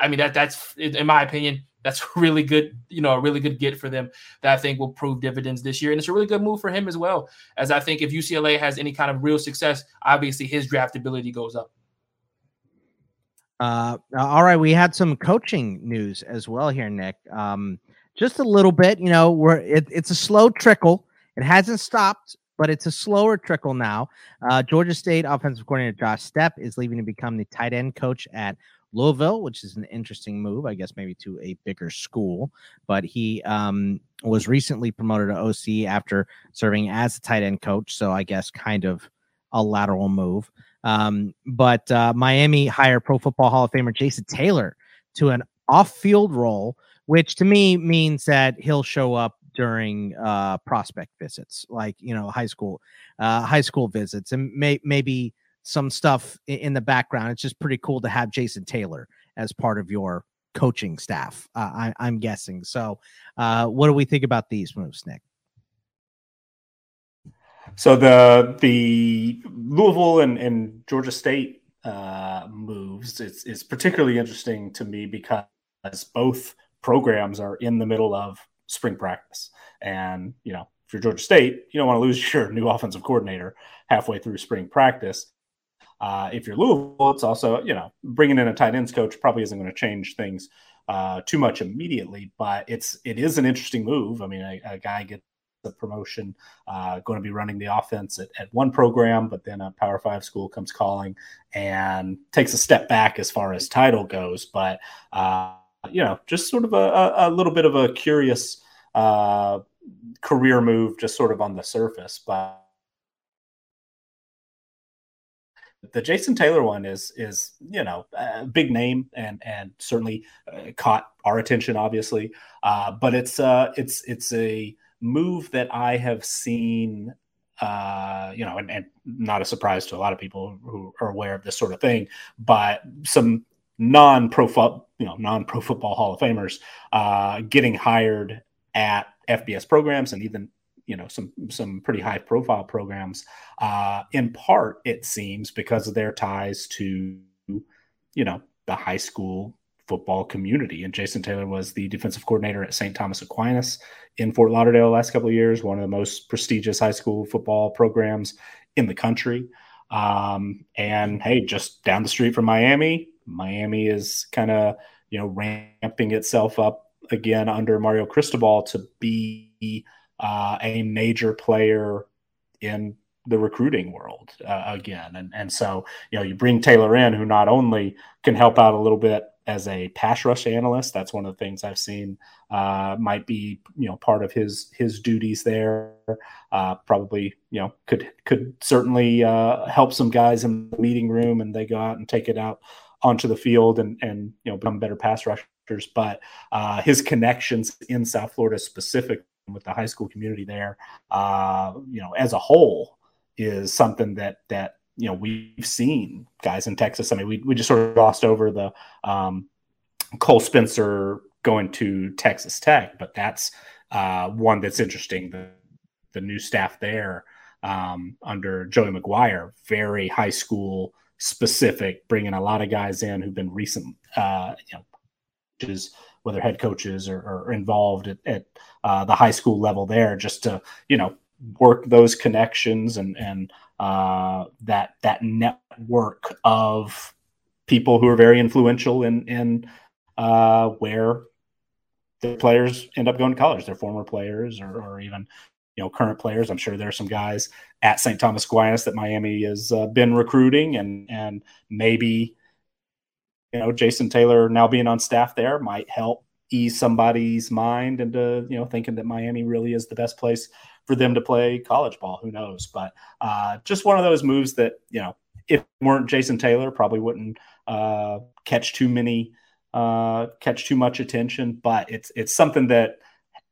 I mean that that's in my opinion that's really good, you know, a really good get for them that I think will prove dividends this year. And it's a really good move for him as well. As I think if UCLA has any kind of real success, obviously his draftability goes up. Uh, all right, we had some coaching news as well here, Nick. Um, just a little bit, you know, we're it, it's a slow trickle. It hasn't stopped, but it's a slower trickle now. Uh, Georgia State offensive coordinator Josh Stepp is leaving to become the tight end coach at Louisville, which is an interesting move, I guess, maybe to a bigger school. But he um, was recently promoted to OC after serving as a tight end coach. So I guess kind of a lateral move. Um, but uh, Miami hired Pro Football Hall of Famer Jason Taylor to an off field role, which to me means that he'll show up during uh, prospect visits, like, you know, high school, uh, high school visits, and may- maybe some stuff in the background. It's just pretty cool to have Jason Taylor as part of your coaching staff. Uh, I, am guessing. So, uh, what do we think about these moves, Nick? So the the Louisville and, and Georgia State uh, moves is is particularly interesting to me because both programs are in the middle of spring practice, and you know if you're Georgia State, you don't want to lose your new offensive coordinator halfway through spring practice. Uh, if you're Louisville, it's also you know bringing in a tight ends coach probably isn't going to change things uh, too much immediately, but it's it is an interesting move. I mean, a, a guy gets a promotion, uh, going to be running the offense at, at one program, but then a Power Five school comes calling and takes a step back as far as title goes. But uh, you know, just sort of a, a, little bit of a curious uh, career move, just sort of on the surface, but the Jason Taylor one is is you know a big name and and certainly uh, caught our attention, obviously. Uh, but it's uh it's it's a move that I have seen. Uh, you know, and, and not a surprise to a lot of people who are aware of this sort of thing, but some non-pro fo- you know non-pro football Hall of Famers uh, getting hired at FBS programs and even you know some some pretty high profile programs uh, in part it seems because of their ties to you know the high school football community. And jason taylor was the defensive coordinator at st thomas aquinas in fort lauderdale last couple of years one of the most prestigious high school football programs in the country. Um, and hey just down the street from miami miami is kind of you know ramping itself up again under mario cristobal to be uh, a major player in the recruiting world uh, again. And, and so, you know, you bring Taylor in, who not only can help out a little bit as a pass rush analyst, that's one of the things I've seen uh, might be, you know, part of his his duties there. Uh, probably, you know, could could certainly uh, help some guys in the meeting room, and they go out and take it out onto the field and and you know become better pass rushers. But uh, his connections in South Florida specifically with the high school community there, uh, you know, as a whole, is something that that you know we've seen guys in Texas. I mean, we we just sort of glossed over the um, Cole Spencer going to Texas Tech, but that's uh, one that's interesting. The the new staff there um, under Joey McGuire, very high school specific, bringing a lot of guys in who've been recent, uh, you know, is whether head coaches are, are involved at, at uh, the high school level there, just to you know work those connections and and uh, that that network of people who are very influential in in uh, where the players end up going to college. They're former players or, or even you know current players. I'm sure there are some guys at St. Thomas Aquinas that Miami has uh, been recruiting, and and maybe you know Jason Taylor now being on staff there might help ease somebody's mind into you know thinking that Miami really is the best place for them to play college ball. Who knows? But uh, just one of those moves that you know if weren't Jason Taylor probably wouldn't uh, catch too many uh, catch too much attention. But it's it's something that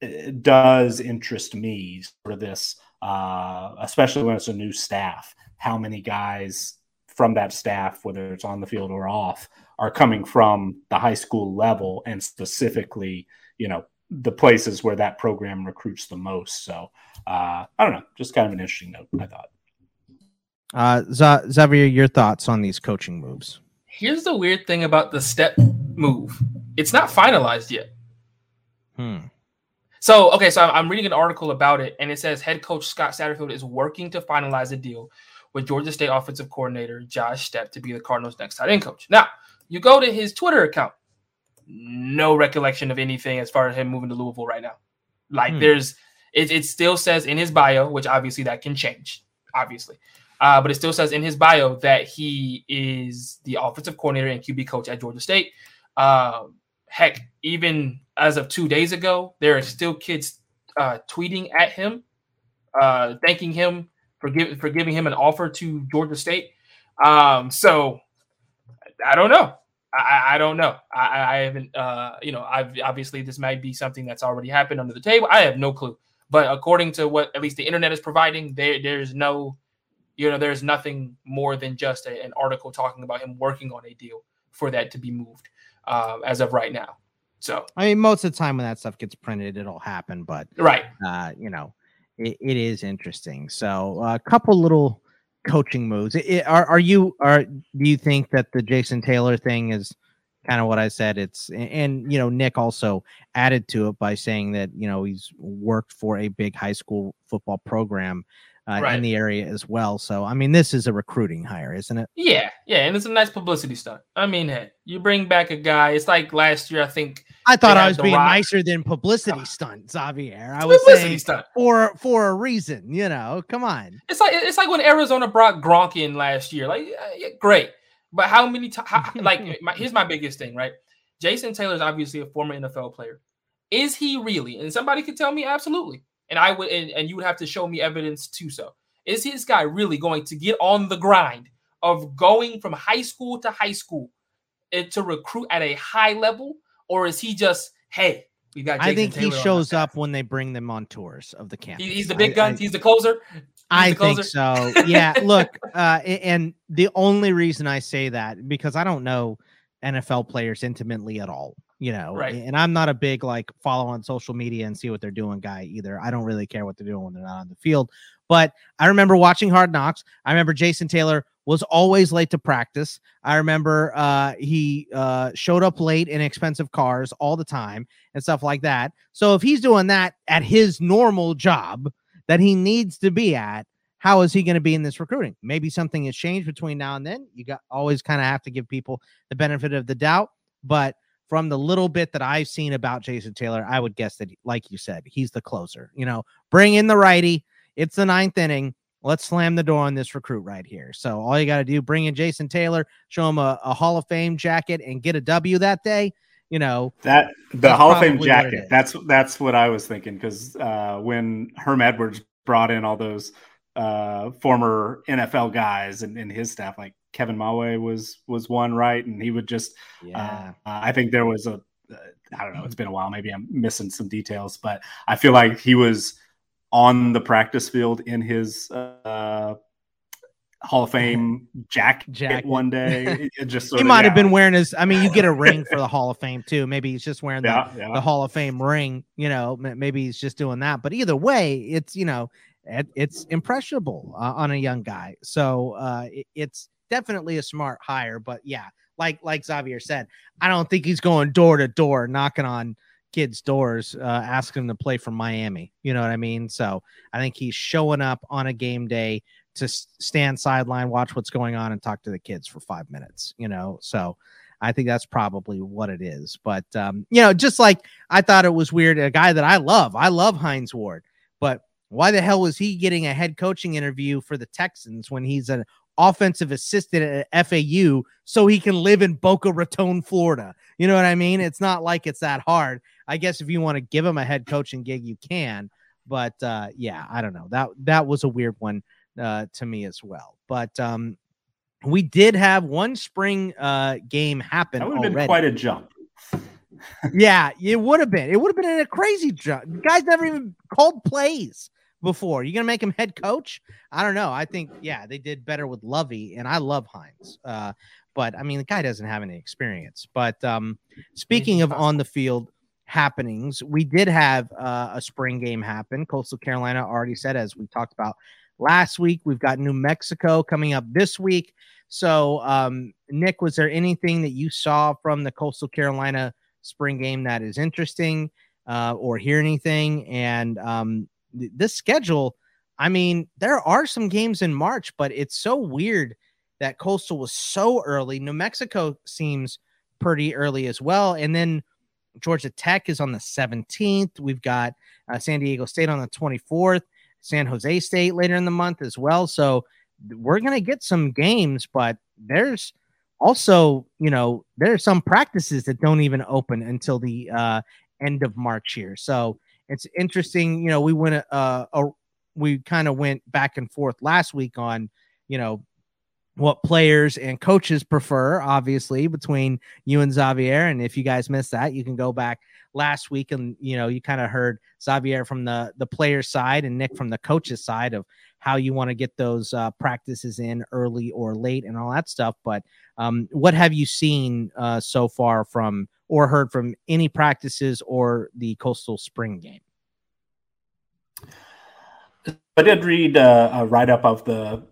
uh, does interest me. for this, uh, especially when it's a new staff. How many guys from that staff, whether it's on the field or off, are coming from the high school level and specifically, you know, the places where that program recruits the most. So uh, I don't know, just kind of an interesting note, I thought. Uh, Z- Xavier, your thoughts on these coaching moves? Here's the weird thing about the Stepp move. It's not finalized yet. Hmm. So, okay, so I'm reading an article about it, and it says head coach Scott Satterfield is working to finalize a deal with Georgia State offensive coordinator Josh Stepp to be the Cardinals' next tight end coach. Now, you go to his Twitter account, no recollection of anything as far as him moving to Louisville right now. Like, hmm. there's, it, it still says in his bio, which obviously that can change, obviously. Uh, but it still says in his bio that he is the offensive coordinator and QB coach at Georgia State. Uh, heck, even as of two days ago, there are still kids uh, tweeting at him, uh, thanking him for, give, for giving him an offer to Georgia State. Um, so I don't know. I, I don't know. I, I haven't, uh, you know, I've obviously this might be something that's already happened under the table. I have no clue. But according to what at least the internet is providing, there there's no, you know, there's nothing more than just a, an article talking about him working on a deal for that to be moved uh, as of right now. So I mean, most of the time when that stuff gets printed, it'll happen. But right, uh, you know, it, it is interesting. So a couple little coaching moves. It, are are you are do you think that the Jason Taylor thing is kind of what I said? It's and you know Nick also added to it by saying that you know he's worked for a big high school football program. Uh, right. in the area as well. So, I mean, this is a recruiting hire, isn't it? Yeah, yeah, and it's a nice publicity stunt. I mean, hey, you bring back a guy. It's like last year, I think I thought I was being rock. nicer than publicity stunt, Xavier. I was publicity saying stunt. for for a reason, you know. Come on. It's like it's like when Arizona brought Gronk in last year. Like, yeah, great, but how many times? like, my, here's my biggest thing, right? Jason Taylor is obviously a former NFL player. Is he really? And somebody could tell me absolutely, and I would, and, and you would have to show me evidence to so. Is this guy really going to get on the grind of going from high school to high school it, to recruit at a high level, or is he just hey? We got. Jason I think Taylor he shows up when they bring them on tours of the camp. he's the big guns. he's the closer. He's I the closer. think so. Yeah. look, uh, and the only reason I say that because I don't know NFL players intimately at all you know right. and i'm not a big like follow on social media and see what they're doing guy either i don't really care what they're doing when they're not on the field but i remember watching hard knocks i remember jason taylor was always late to practice i remember uh, he uh, showed up late in expensive cars all the time and stuff like that so if he's doing that at his normal job that he needs to be at how is he going to be in this recruiting maybe something has changed between now and then you got always kind of have to give people the benefit of the doubt but from the little bit that I've seen about Jason Taylor, I would guess that, like you said, he's the closer. You know, bring in the righty. It's the ninth inning. Let's slam the door on this recruit right here. So all you got to do, bring in Jason Taylor, show him a, a, Hall of Fame jacket, and get a W that day. You know that the Hall of Fame jacket. That's that's what I was thinking because uh, when Herm Edwards brought in all those uh, former NFL guys and, and his staff, like Kevin Mawae was was one, right? And he would just, uh, yeah. Uh, I think there was a, uh, don't know, it's been a while. Maybe I'm missing some details, but I feel like he was on the practice field in his uh, Hall of Fame jacket, jacket. one day. Just he might have been wearing his. I mean, you get a ring for the Hall of Fame too. Maybe he's just wearing the, yeah, yeah. the Hall of Fame ring. You know, maybe he's just doing that. But either way, it's you know, it, it's impressionable uh, on a young guy. So uh, it, it's definitely a smart hire. But yeah, like like Xavier said, I don't think he's going door to door knocking on kids' doors, uh, asking them to play for Miami. You know what I mean? So I think he's showing up on a game day to stand sideline, watch what's going on, and talk to the kids for five minutes. You know, so. I think that's probably what it is. But um, you know, just like I thought it was weird, a guy that I love, I love Hines Ward, but why the hell was he getting a head coaching interview for the Texans when he's an offensive assistant at FAU so he can live in Boca Raton, Florida. You know what I mean? It's not like it's that hard. I guess if you want to give him a head coaching gig, you can. But uh, yeah, I don't know. That that was a weird one uh, to me as well. But um, we did have one spring uh, game happen. That would have been quite a jump. yeah, it would have been. It would have been a crazy jump. Guys never even called plays before. You gonna make him head coach? I don't know. I think yeah, they did better with Lovie, and I love Hines. Uh, but I mean, the guy doesn't have any experience. But um, speaking of on the field happenings, we did have uh, a spring game happen. Coastal Carolina already said, as we talked about last week, we've got New Mexico coming up this week. So, um, Nick, was there anything that you saw from the Coastal Carolina spring game that is interesting uh, or hear anything? And um, this schedule, I mean, there are some games in March, but it's so weird that Coastal was so early. New Mexico seems pretty early as well. And then Georgia Tech is on the 17th. We've got uh, San Diego State on the 24th, San Jose State later in the month as well. So we're going to get some games, but there's also, you know, there are some practices that don't even open until the uh, end of March here. So it's interesting. You know, we went uh, a, we kind of went back and forth last week on, you know, what players and coaches prefer, obviously, between you and Xavier. And if you guys missed that, you can go back last week and you know you kind of heard Xavier from the the player side and Nick from the coach's side of how you want to get those uh, practices in early or late and all that stuff. But um, what have you seen uh, so far from or heard from any practices or the Coastal Spring game? I did read uh, a write up of the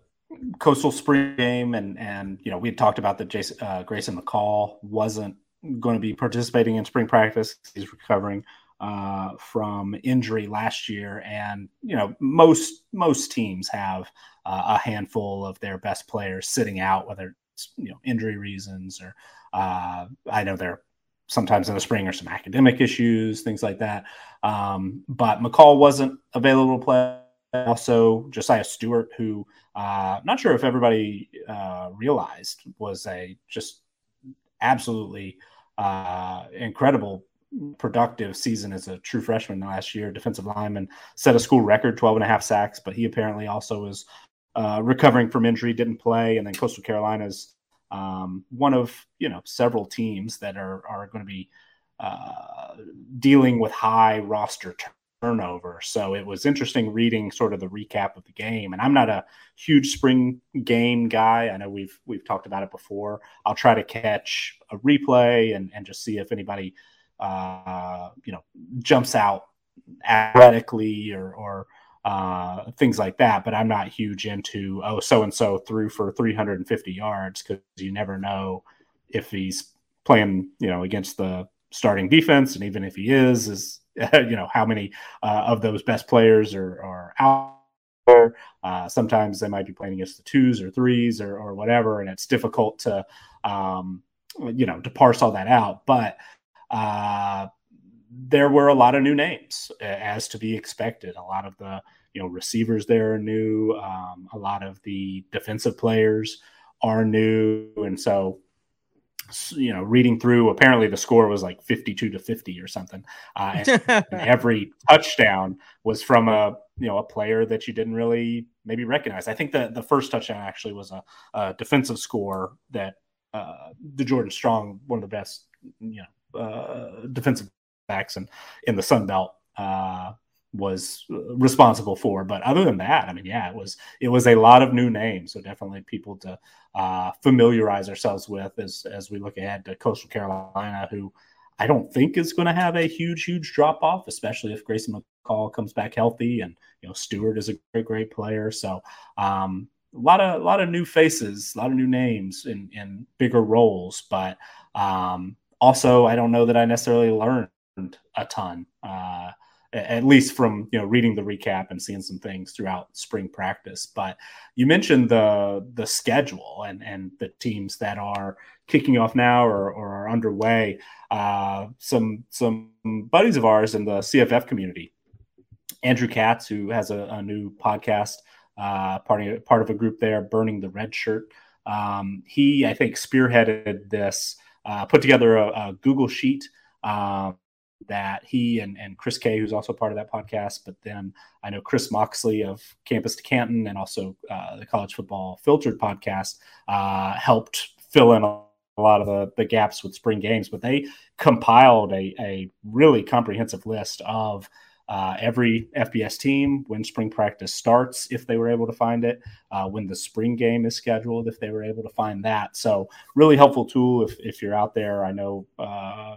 Coastal Spring game, and and you know we had talked about that Jason uh, Grayson McCall wasn't going to be participating in spring practice. He's recovering uh, from injury last year, and you know most most teams have uh, a handful of their best players sitting out, whether it's you know injury reasons or uh, I know they're sometimes in the spring or some academic issues, things like that. Um, but McCall wasn't available to play. Also, Josiah Stewart, who uh, not sure if everybody uh, realized was a just absolutely uh, incredible productive season as a true freshman last year defensive lineman set a school record 12 and a half sacks but he apparently also was uh, recovering from injury, didn't play, and then Coastal Carolina's um, one of you know several teams that are are going to be uh, dealing with high roster turnover. So it was interesting reading sort of the recap of the game. And I'm not a huge spring game guy. I know we've we've talked about it before. I'll try to catch a replay and and just see if anybody uh, you know jumps out athletically or or uh, things like that. But I'm not huge into oh so and so threw for 350 yards because you never know if he's playing you know against the starting defense, and even if he is, is you know how many uh, of those best players are are out there. Uh, sometimes they might be playing against the twos or threes or, or whatever, and it's difficult to um, you know to parse all that out. But uh, there were a lot of new names, as to be expected. A lot of the you know receivers there are new. Um, a lot of the defensive players are new, and so you know, reading through, apparently the score was like 52 to 50 or something. Uh, and, and every touchdown was from a, you know, a player that you didn't really maybe recognize. I think that the first touchdown actually was a, a defensive score that uh, D'Jordan Strong, one of the best, you know, uh, defensive backs in, in the Sun Belt, uh, was responsible for. But other than that, I mean, yeah, it was it was a lot of new names. So definitely people to uh, familiarize ourselves with as as we look ahead to Coastal Carolina, who I don't think is going to have a huge huge drop off, especially if Grayson McCall comes back healthy, and you know Stewart is a great great player. So. Um, a lot of a lot of new faces, a lot of new names in in bigger roles, but um, also I don't know that I necessarily learned a ton. Uh, at least from you know reading the recap and seeing some things throughout spring practice. But you mentioned the the schedule and and the teams that are kicking off now or, or are underway. Uh, some some buddies of ours in the CFF community, Andrew Katz, who has a, a new podcast, uh, part of, part of a group there, burning the red shirt. Um, he I think spearheaded this, uh, put together a, a Google sheet. Um, that he and, and Chris K, who's also part of that podcast, but then I know Chris Moxley of Campus to Canton and also uh, the College Football Filtered podcast uh, helped fill in a, lot of the, the gaps with spring games. But they compiled a, a really comprehensive list of uh, every FBS team when spring practice starts, if they were able to find it, uh, when the spring game is scheduled, if they were able to find that. So, really helpful tool if, if you're out there. I know uh,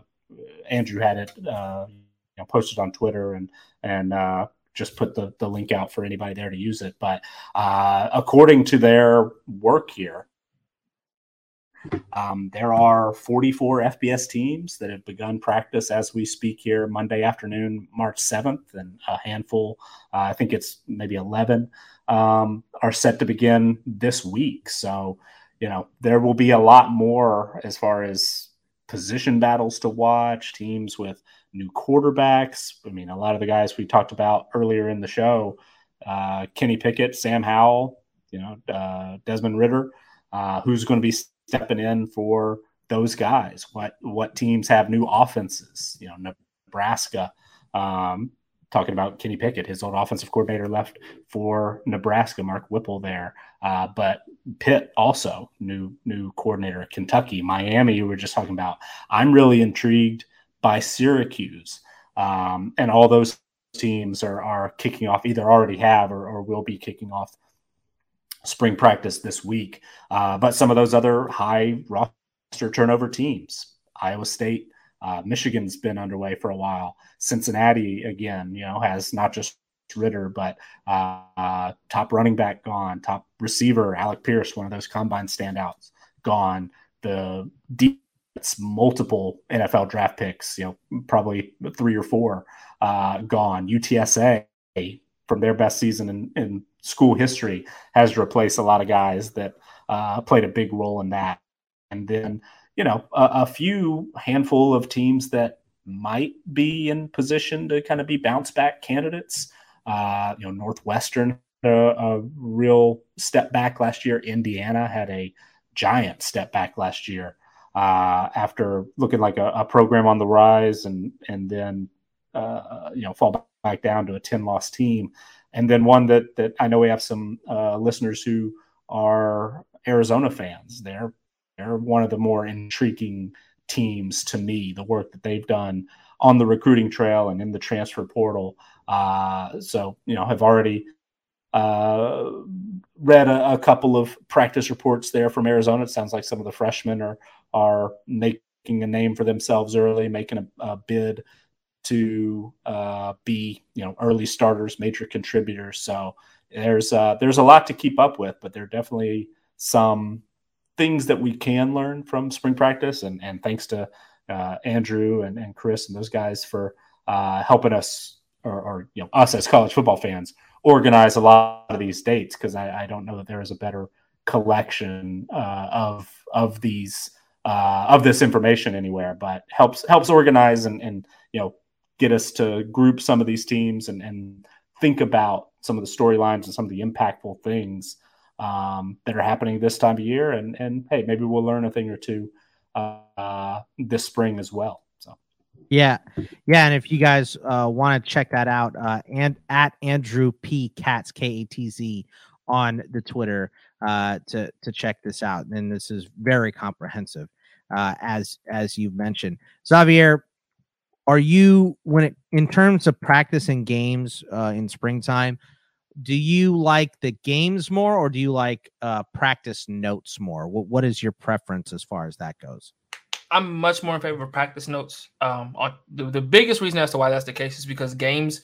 Andrew had it uh, you know, posted on Twitter and and uh, just put the, the link out for anybody there to use it. But uh, according to their work here, um, there are 44 FBS teams that have begun practice as we speak here Monday afternoon, March 7th, and a handful, uh, I think it's maybe 11, um, are set to begin this week. So, you know, there will be a lot more as far as position battles to watch, teams with new quarterbacks. I mean, a lot of the guys we talked about earlier in the show, uh, Kenny Pickett, Sam Howell, you know, uh, Desmond Ridder. uh, who's going to be stepping in for those guys? What what teams have new offenses? You know, Nebraska. Um, talking about Kenny Pickett, his old offensive coordinator left for Nebraska, Mark Whipple there. Uh, but Pitt also new new coordinator at Kentucky, Miami. You were just talking about. I'm really intrigued by Syracuse, um, and all those teams are are kicking off. Either already have or, or will be kicking off spring practice this week. Uh, but some of those other high roster turnover teams, Iowa State, uh, Michigan's been underway for a while. Cincinnati, again, you know, has not just Ridder, but uh, uh, top running back gone, top receiver Alec Pierce, one of those combine standouts, gone. The defense, multiple NFL draft picks, you know, probably three or four, uh, gone. UTSA from their best season in, in, school history has replaced a lot of guys that uh, played a big role in that. And then you know, a, a few handful of teams that might be in position to kind of be bounce back candidates. Uh, you know, Northwestern, uh, a real step back last year. Indiana had a giant step back last year uh, after looking like a, a, program on the rise and and then uh, you know fall back down to a ten loss team. and then one that that I know we have some uh, listeners who are Arizona fans. They're they're one of the more intriguing teams to me. The work that they've done on the recruiting trail and in the transfer portal. Uh, so you know, I've already uh, read a, a, couple of practice reports there from Arizona. It sounds like some of the freshmen are are making a name for themselves early, making a, a bid to uh, be you know early starters, major contributors. So there's uh, there's a lot to keep up with, but there are definitely some things that we can learn from spring practice. And and thanks to uh, Andrew and, and Chris and those guys for uh, helping us or, or, you know us as college football fans organize a lot of these dates because I, I, don't know that there is a better collection uh, of of these uh, of this information anywhere, but helps helps organize and, and you know get us to group some of these teams and, and think about some of the storylines and some of the impactful things um, that are happening this time of year. And and hey, maybe we'll learn a thing or two uh, this spring as well. So yeah, yeah. And if you guys uh, want to check that out, uh, and at Andrew P Katz K A T Z on the Twitter uh, to to check this out. And this is very comprehensive, uh, as as you mentioned, Xavier. Are you when it in terms of practicing games uh, in springtime? Do you like the games more, or do you like uh, practice notes more? What what is your preference as far as that goes? I'm much more in favor of practice notes. Um, on the, the biggest reason as to why that's the case is because games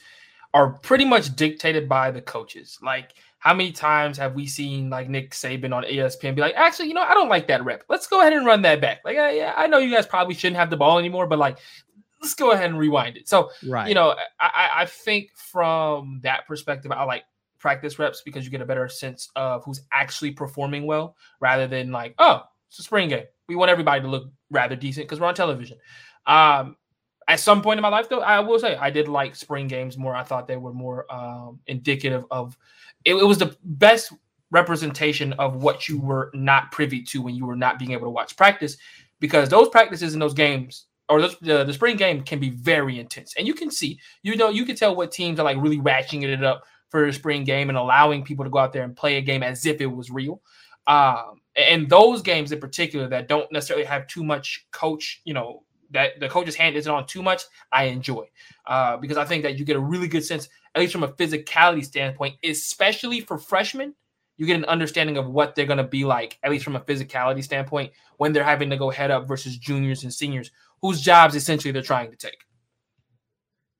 are pretty much dictated by the coaches. Like how many times have we seen like Nick Saban on ESPN be like, actually, you know, I don't like that rep. Let's go ahead and run that back. Like, I, I know you guys probably shouldn't have the ball anymore, but like, let's go ahead and rewind it. So, right. you know, I, I think from that perspective, I like practice reps because you get a better sense of who's actually performing well rather than like, oh, it's a spring game. We want everybody to look rather decent because we're on television. Um, at some point in my life, though, I will say I did like spring games more. I thought they were more um, indicative of it, it was the best representation of what you were not privy to when you were not being able to watch practice because those practices and those games or the, the, the, spring game can be very intense and you can see you know you can tell what teams are like really ratcheting it up for the spring game and allowing people to go out there and play a game as if it was real um, and those games in particular that don't necessarily have too much coach you know that the coach's hand isn't on too much i enjoy uh, because i think that you get a really good sense at least from a physicality standpoint, especially for freshmen, you get an understanding of what they're going to be like, at least from a physicality standpoint, when they're having to go head up versus juniors and seniors, whose jobs essentially they're trying to take.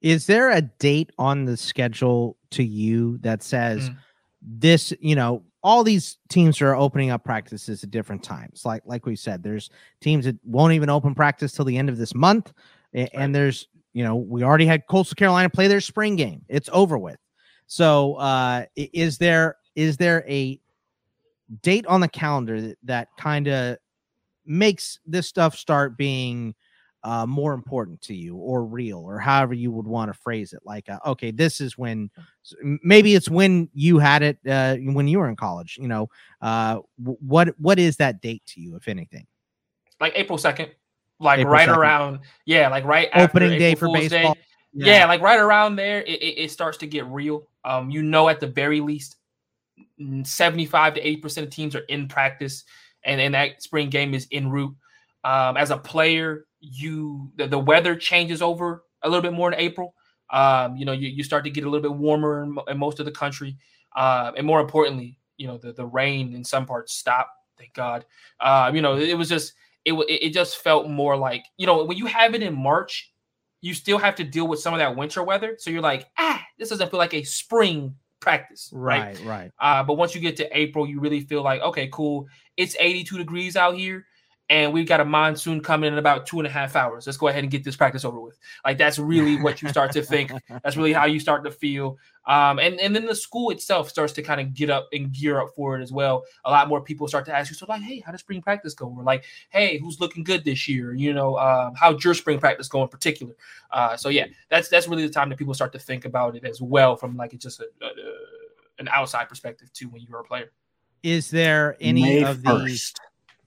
Is there a date on the schedule to you that says mm. this, you know, all these teams are opening up practices at different times. Like like we said, there's teams that won't even open practice till the end of this month, and, right. there's you know, we already had Coastal Carolina play their spring game. It's over with. So, uh, is there is there a date on the calendar that, that kind of makes this stuff start being uh, more important to you or real or however you would want to phrase it like uh, okay this is when maybe it's when you had it uh, when you were in college you know uh, what what is that date to you if anything like april 2nd like April right 2nd. around yeah like right opening day for Fool's baseball yeah. yeah. like right around there it, it, it, starts to get real um you know at the very least 75 to 80 percent of teams are in practice and and that spring game is en route um as a player you the, the weather changes over a little bit more in april um you know you, you start to get a little bit warmer in, in most of the country uh, and more importantly you know the, the rain in some parts stop thank god uh, you know it was just it it just felt more like you know when you have it in March, you still have to deal with some of that winter weather. So you're like, ah, this doesn't feel like a spring practice, right? Right. right. Uh, but once you get to April, you really feel like, okay, cool. It's 82 degrees out here and we've got a monsoon coming in about two and a half hours. Let's go ahead and get this practice over with. Like that's really what you start to think. That's really how you start to feel. Um, and and then the school itself starts to kind of get up and gear up for it as well. A lot more people start to ask you, so like, hey, how does spring practice go? Or like, hey, who's looking good this year? You know, um, how's your spring practice go in particular? Uh, so yeah, that's that's really the time that people start to think about it as well from like it's just a, a, an outside perspective too when you're a player. Is there any May of 1st. these?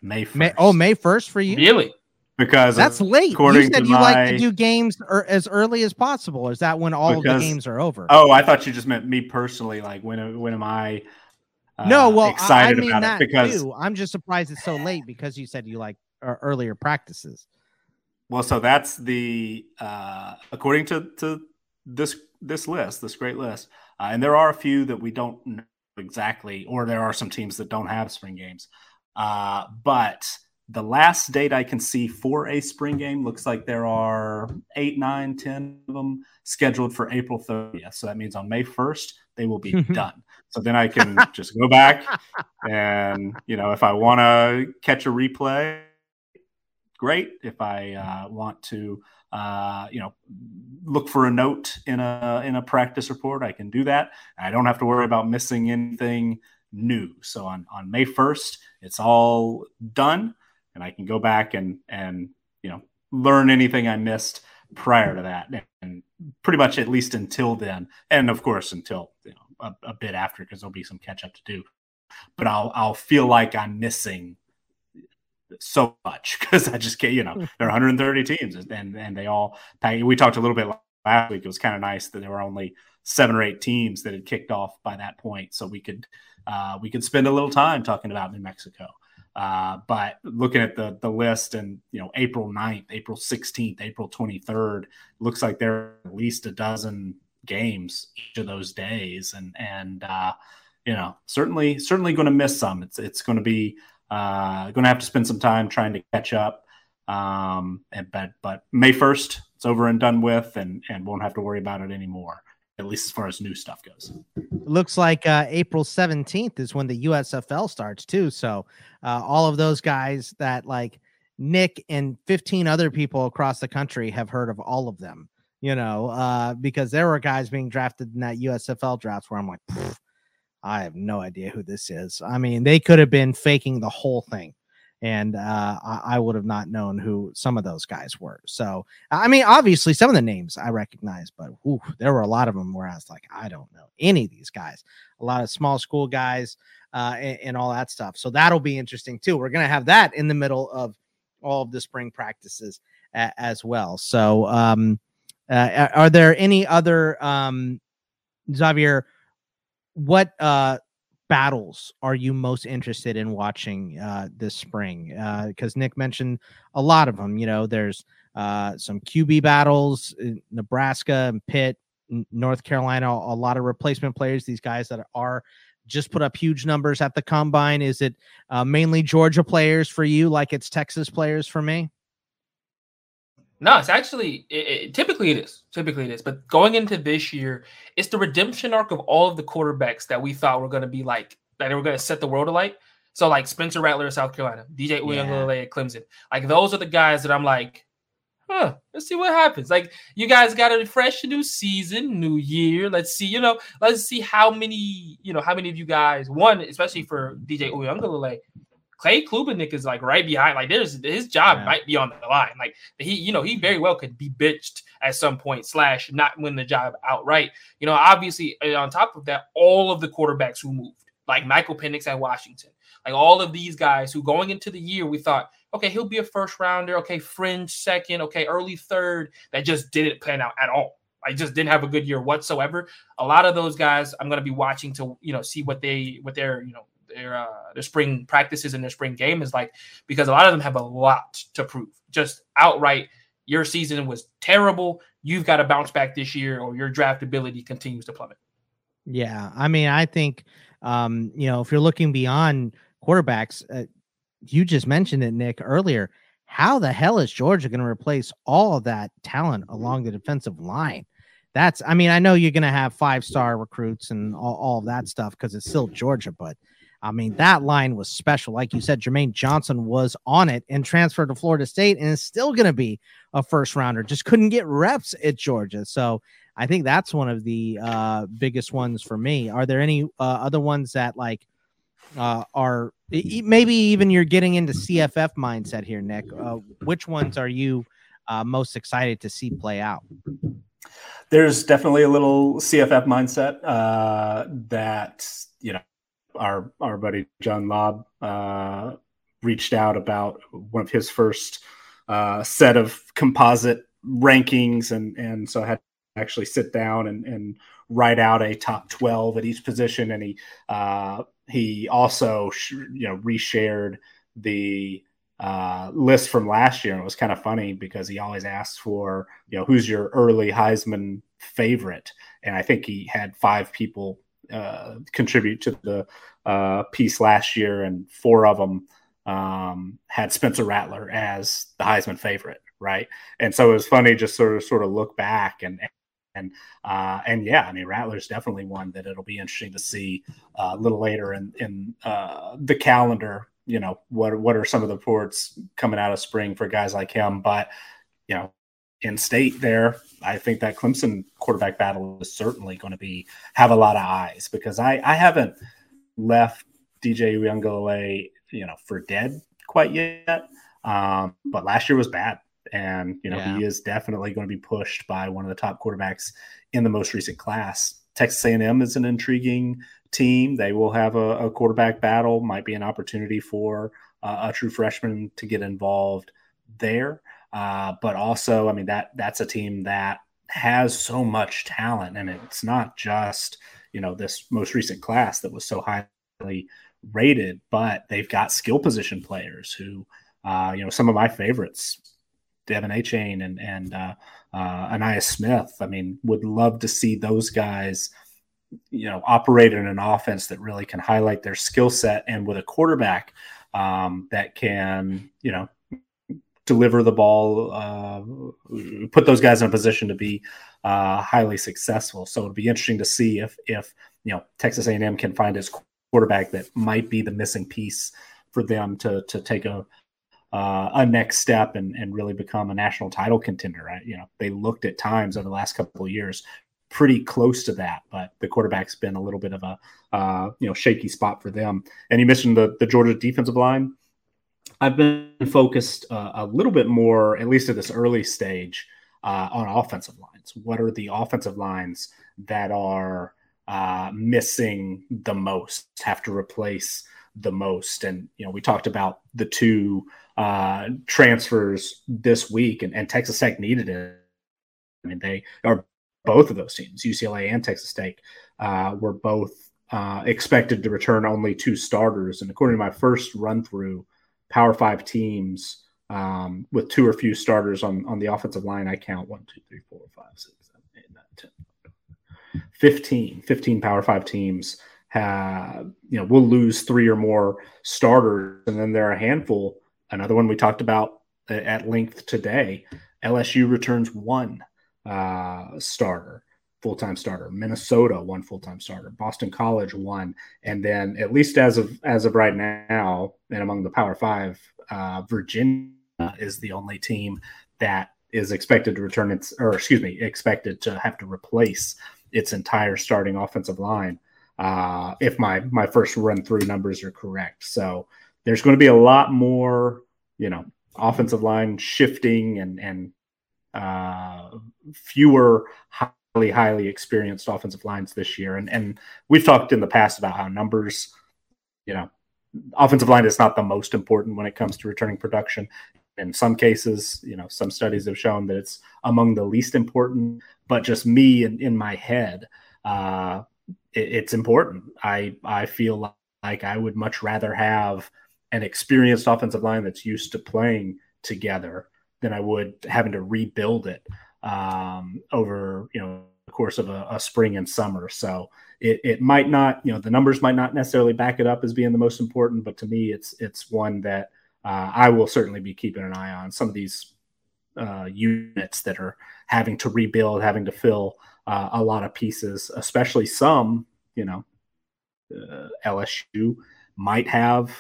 May 1st. May, oh, May 1st for you? Really? because that's late. You said you my... like to do games er, as early as possible. Is that when all because, of the games are over? Oh, I thought you just meant me personally. Like when when am I? Uh, no, well, excited I mean about that it because too. I'm just surprised it's so late because you said you like uh, earlier practices. Well, so that's the uh, according to to this this list, this great list, uh, and there are a few that we don't know exactly, or there are some teams that don't have spring games. Uh, but the last date I can see for a spring game looks like there are eight, nine, ten of them scheduled for April 30th. So that means on May 1st they will be done. So then I can just go back and you know if I want to catch a replay, great. If I uh, want to uh, you know, look for a note in a in a practice report. I can do that. I don't have to worry about missing anything new. So on on May first, it's all done, and I can go back and and you know learn anything I missed prior to that, and pretty much at least until then, and of course until you know a, a bit after because there'll be some catch up to do. But I'll I'll feel like I'm missing so much because I just can't, you know, there are 130 teams and and they all. We talked a little bit last week. It was kind of nice that there were only seven or eight teams that had kicked off by that point, so we could uh, we could spend a little time talking about New Mexico. Uh, but looking at the the list and you know April 9th, April 16th, April 23rd, looks like there are at least a dozen games each of those days, and and uh, you know certainly certainly to miss some. It's it's to be uh, to have to spend some time trying to catch up. Um, and, but but May first, it's over and done with, and and won't have to worry about it anymore. At least as far as new stuff goes. It looks like uh, April seventeenth is when the USFL starts too. So uh, all of those guys that like Nick and fifteen other people across the country have heard of all of them. You know, uh, because there were guys being drafted in that USFL draft where I'm like. I have no idea who this is. I mean, they could have been faking the whole thing, and uh, I, would have not known who some of those guys were. So, I mean, obviously, some of the names I recognize, but whew, there were a lot of them where I was like, I don't know any of these guys. A lot of small school guys uh, and, and all that stuff. So that'll be interesting too. We're gonna have that in the middle of all of the spring practices a- as well. So, um, uh, are there any other um, Xavier? what uh battles are you most interested in watching uh this spring? Uh because nick mentioned a lot of them you know there's uh some qb battles nebraska and pitt north carolina a lot of replacement players these guys that are just put up huge numbers at the combine. Is it uh, mainly georgia players for you like it's texas players for me no, it's actually it, it, typically it is. Typically it is. But going into this year, it's the redemption arc of all of the quarterbacks that we thought were going to be like that they were going to set the world alight. So like Spencer Rattler of South Carolina, DJ Uiagalelei yeah. at Clemson. Like those are the guys that I'm like, huh, let's see what happens. Like you guys got a fresh new season, new year. Let's see, you know, let's see how many, you know, how many of you guys, one, especially for DJ Uiagalelei, Clay Klubnik is like right behind. Like there's his job yeah. might be on the line. Like he, you know, he very well could be bitched at some point, slash not win the job outright. You know, obviously uh, on top of that, all of the quarterbacks who moved, like Michael Penix at Washington, like all of these guys who going into the year we thought, okay, he'll be a first rounder, okay, fringe second, okay, early third, that just didn't pan out at all. I just didn't have a good year whatsoever. A lot of those guys I'm going to be watching to you know see what they what their you know their uh, their spring practices and their spring game is like because a lot of them have a lot to prove. Just outright, your season was terrible. You've got to bounce back this year, or your draft ability continues to plummet. Yeah, I mean, I think um, you know if you're looking beyond quarterbacks, uh, you just mentioned it, Nick, earlier. How the hell is Georgia going to replace all of that talent along the defensive line? That's, I mean, I know you're going to have five star recruits and all, all of that stuff because it's still Georgia, but I mean, that line was special. Like you said, Jermaine Johnson was on it and transferred to Florida State and is still going to be a first rounder. Just couldn't get reps at Georgia. So I think that's one of the uh, biggest ones for me. Are there any uh, other ones that like uh, are maybe even you're getting into CFF mindset here, Nick? Uh, which ones are you uh, most excited to see play out? There's definitely a little CFF mindset uh, that you know our our buddy John Lobb uh, reached out about one of his first uh, set of composite rankings, and and so I had to actually sit down and and write out a top twelve at each position, and he uh, he also you know reshared the uh, list from last year. And it was kind of funny because he always asks for, you know, who's your early Heisman favorite? And I think he had five people uh, contribute to the uh, piece last year, and four of them um, had Spencer Rattler as the Heisman favorite, right? And so it was funny just sort of sort of look back and and uh, and yeah, I mean Rattler's definitely one that it'll be interesting to see uh, a little later in in uh, the calendar you know what what are some of the reports coming out of spring for guys like him but you know in state there i think that clemson quarterback battle is certainly going to be have a lot of eyes because i i haven't left dj Uiagalelei, you know for dead quite yet um, but last year was bad and you know yeah. he is definitely going to be pushed by one of the top quarterbacks in the most recent class texas a&m is an intriguing team. They will have a, a quarterback battle. Might be an opportunity for uh, a true freshman to get involved there. Uh, but also, I mean that that's a team that has so much talent, and it's not just you know this most recent class that was so highly rated, but they've got skill position players who, uh, you know, some of my favorites, De'Von Achane and and uh, uh, Ainias Smith. I mean, would love to see those guys you know operate in an offense that really can highlight their skill set and with a quarterback um, that can you know deliver the ball uh, put those guys in a position to be uh, highly successful so it'd be interesting to see if if you know texas a&m can find his quarterback that might be the missing piece for them to to take a uh, a next step and, and really become a national title contender. Right? You know, they looked at times over the last couple of years pretty close to that, but the quarterback's been a little bit of a uh, you know shaky spot for them. And you mentioned the the Georgia defensive line. I've been focused uh, a little bit more, at least at this early stage, uh, on offensive lines. What are the offensive lines that are uh, missing the most? Have to replace the most? And you know, we talked about the two uh, transfers this week, and, and Texas Tech needed it. I mean, they are both of those teams, UCLA and Texas Tech, uh, were both uh, expected to return only two starters. And according to my first run through, Power Five teams um, with two or few starters on, on the offensive line, I count one, two, three, four, five, six, seven, eight, nine, 10, 15, 15 Power Five teams have, you know, will lose three or more starters. And then there are a handful. Another one we talked about at length today. LSU returns one uh, starter, full time starter. Minnesota one full time starter. Boston College one, and then at least as of as of right now, and among the Power Five, uh, Virginia is the only team that is expected to return its, or excuse me, expected to have to replace its entire starting offensive line. Uh, if my my first run through numbers are correct, so there's going to be a lot more, you know, offensive line shifting and and uh, fewer highly highly experienced offensive lines this year, and and we've talked in the past about how numbers, you know, offensive line is not the most important when it comes to returning production. In some cases, you know, some studies have shown that it's among the least important. But just me in, in my head, uh, it, it's important. I I feel like I would much rather have an experienced offensive line that's used to playing together than I would having to rebuild it um, over you know the course of a, a, spring and summer. So it, it might not you know the numbers might not necessarily back it up as being the most important, but to me it's it's one that uh, I will certainly be keeping an eye on. Some of these uh, units that are having to rebuild, having to fill uh, a lot of pieces, especially some you know uh, LSU might have.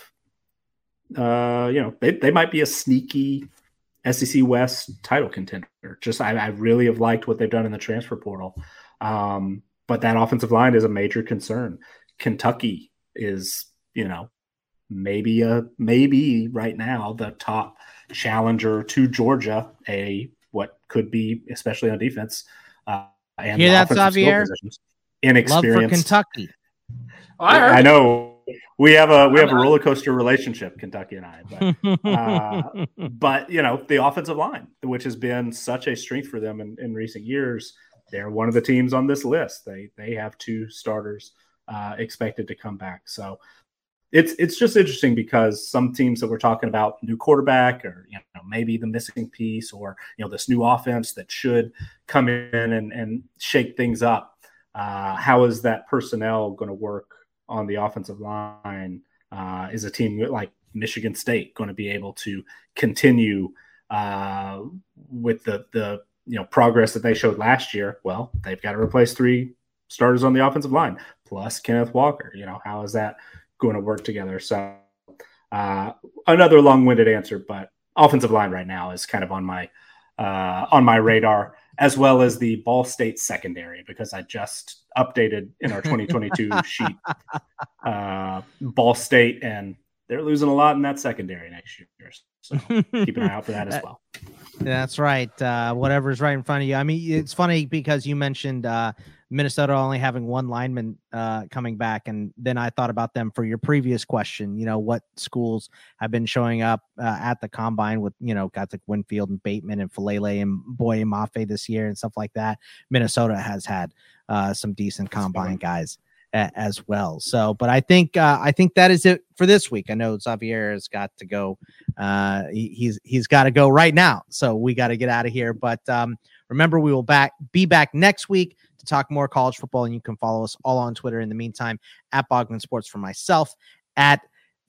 Uh, you know, they, they might be a sneaky SEC West title contender. Just I, I, really have liked what they've done in the transfer portal. Um, but that offensive line is a major concern. Kentucky is, you know, maybe a maybe right now the top challenger to Georgia, a what could be especially on defense. Uh, and Hear that, Xavier? Inexperienced. Love for Kentucky. Oh, I, I, know we have a we have a roller coaster relationship, Kentucky and I. But, uh, but you know, the offensive line, which has been such a strength for them in, in recent years, they're one of the teams on this list. They they have two starters uh, expected to come back. So it's it's just interesting because some teams that we're talking about new quarterback or you know maybe the missing piece or you know this new offense that should come in and, and shake things up. Uh, how is that personnel going to work on the offensive line? Uh, is a team like Michigan State going to be able to continue uh, with the the you know progress that they showed last year? Well, they've got to replace three starters on the offensive line plus Kenneth Walker. You know how is that going to work together. So uh, another long-winded answer, but offensive line right now is kind of on my uh, on my radar, as well as the Ball State secondary because I just updated in our 2022 sheet uh, Ball State, and they're losing a lot in that secondary next year. So keep an eye out for that as well. That's right. Uh, whatever's right in front of you. I mean, it's funny because you mentioned uh, Minnesota only having one lineman uh, coming back, and then I thought about them for your previous question. You know, what schools have been showing up uh, at the combine with you know guys like Winfield and Bateman and Faalele and Boy and Mafe this year and stuff like that. Minnesota has had uh, some decent combine guys as well. So, but I think uh, I think that is it for this week. I know Xavier has got to go. Uh, he, he's he's got to go right now, so we got to get out of here. But um, remember, we will back be back next week to talk more college football, and you can follow us all on Twitter. In the meantime, at Bogman Sports for myself, at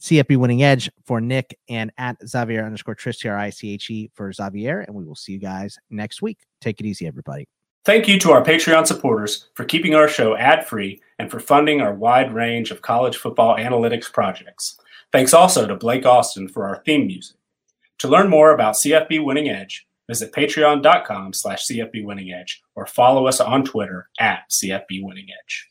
CFB Winning Edge for Nick, and at Xavier underscore Triche T R I C H E for Xavier. And we will see you guys next week. Take it easy, everybody. Thank you to our Patreon supporters for keeping our show ad free and for funding our wide range of college football analytics projects. Thanks also to Blake Austin for our theme music. To learn more about CFB Winning Edge, visit patreon.com slash CFB Winning Edge or follow us on Twitter at CFB Winning Edge.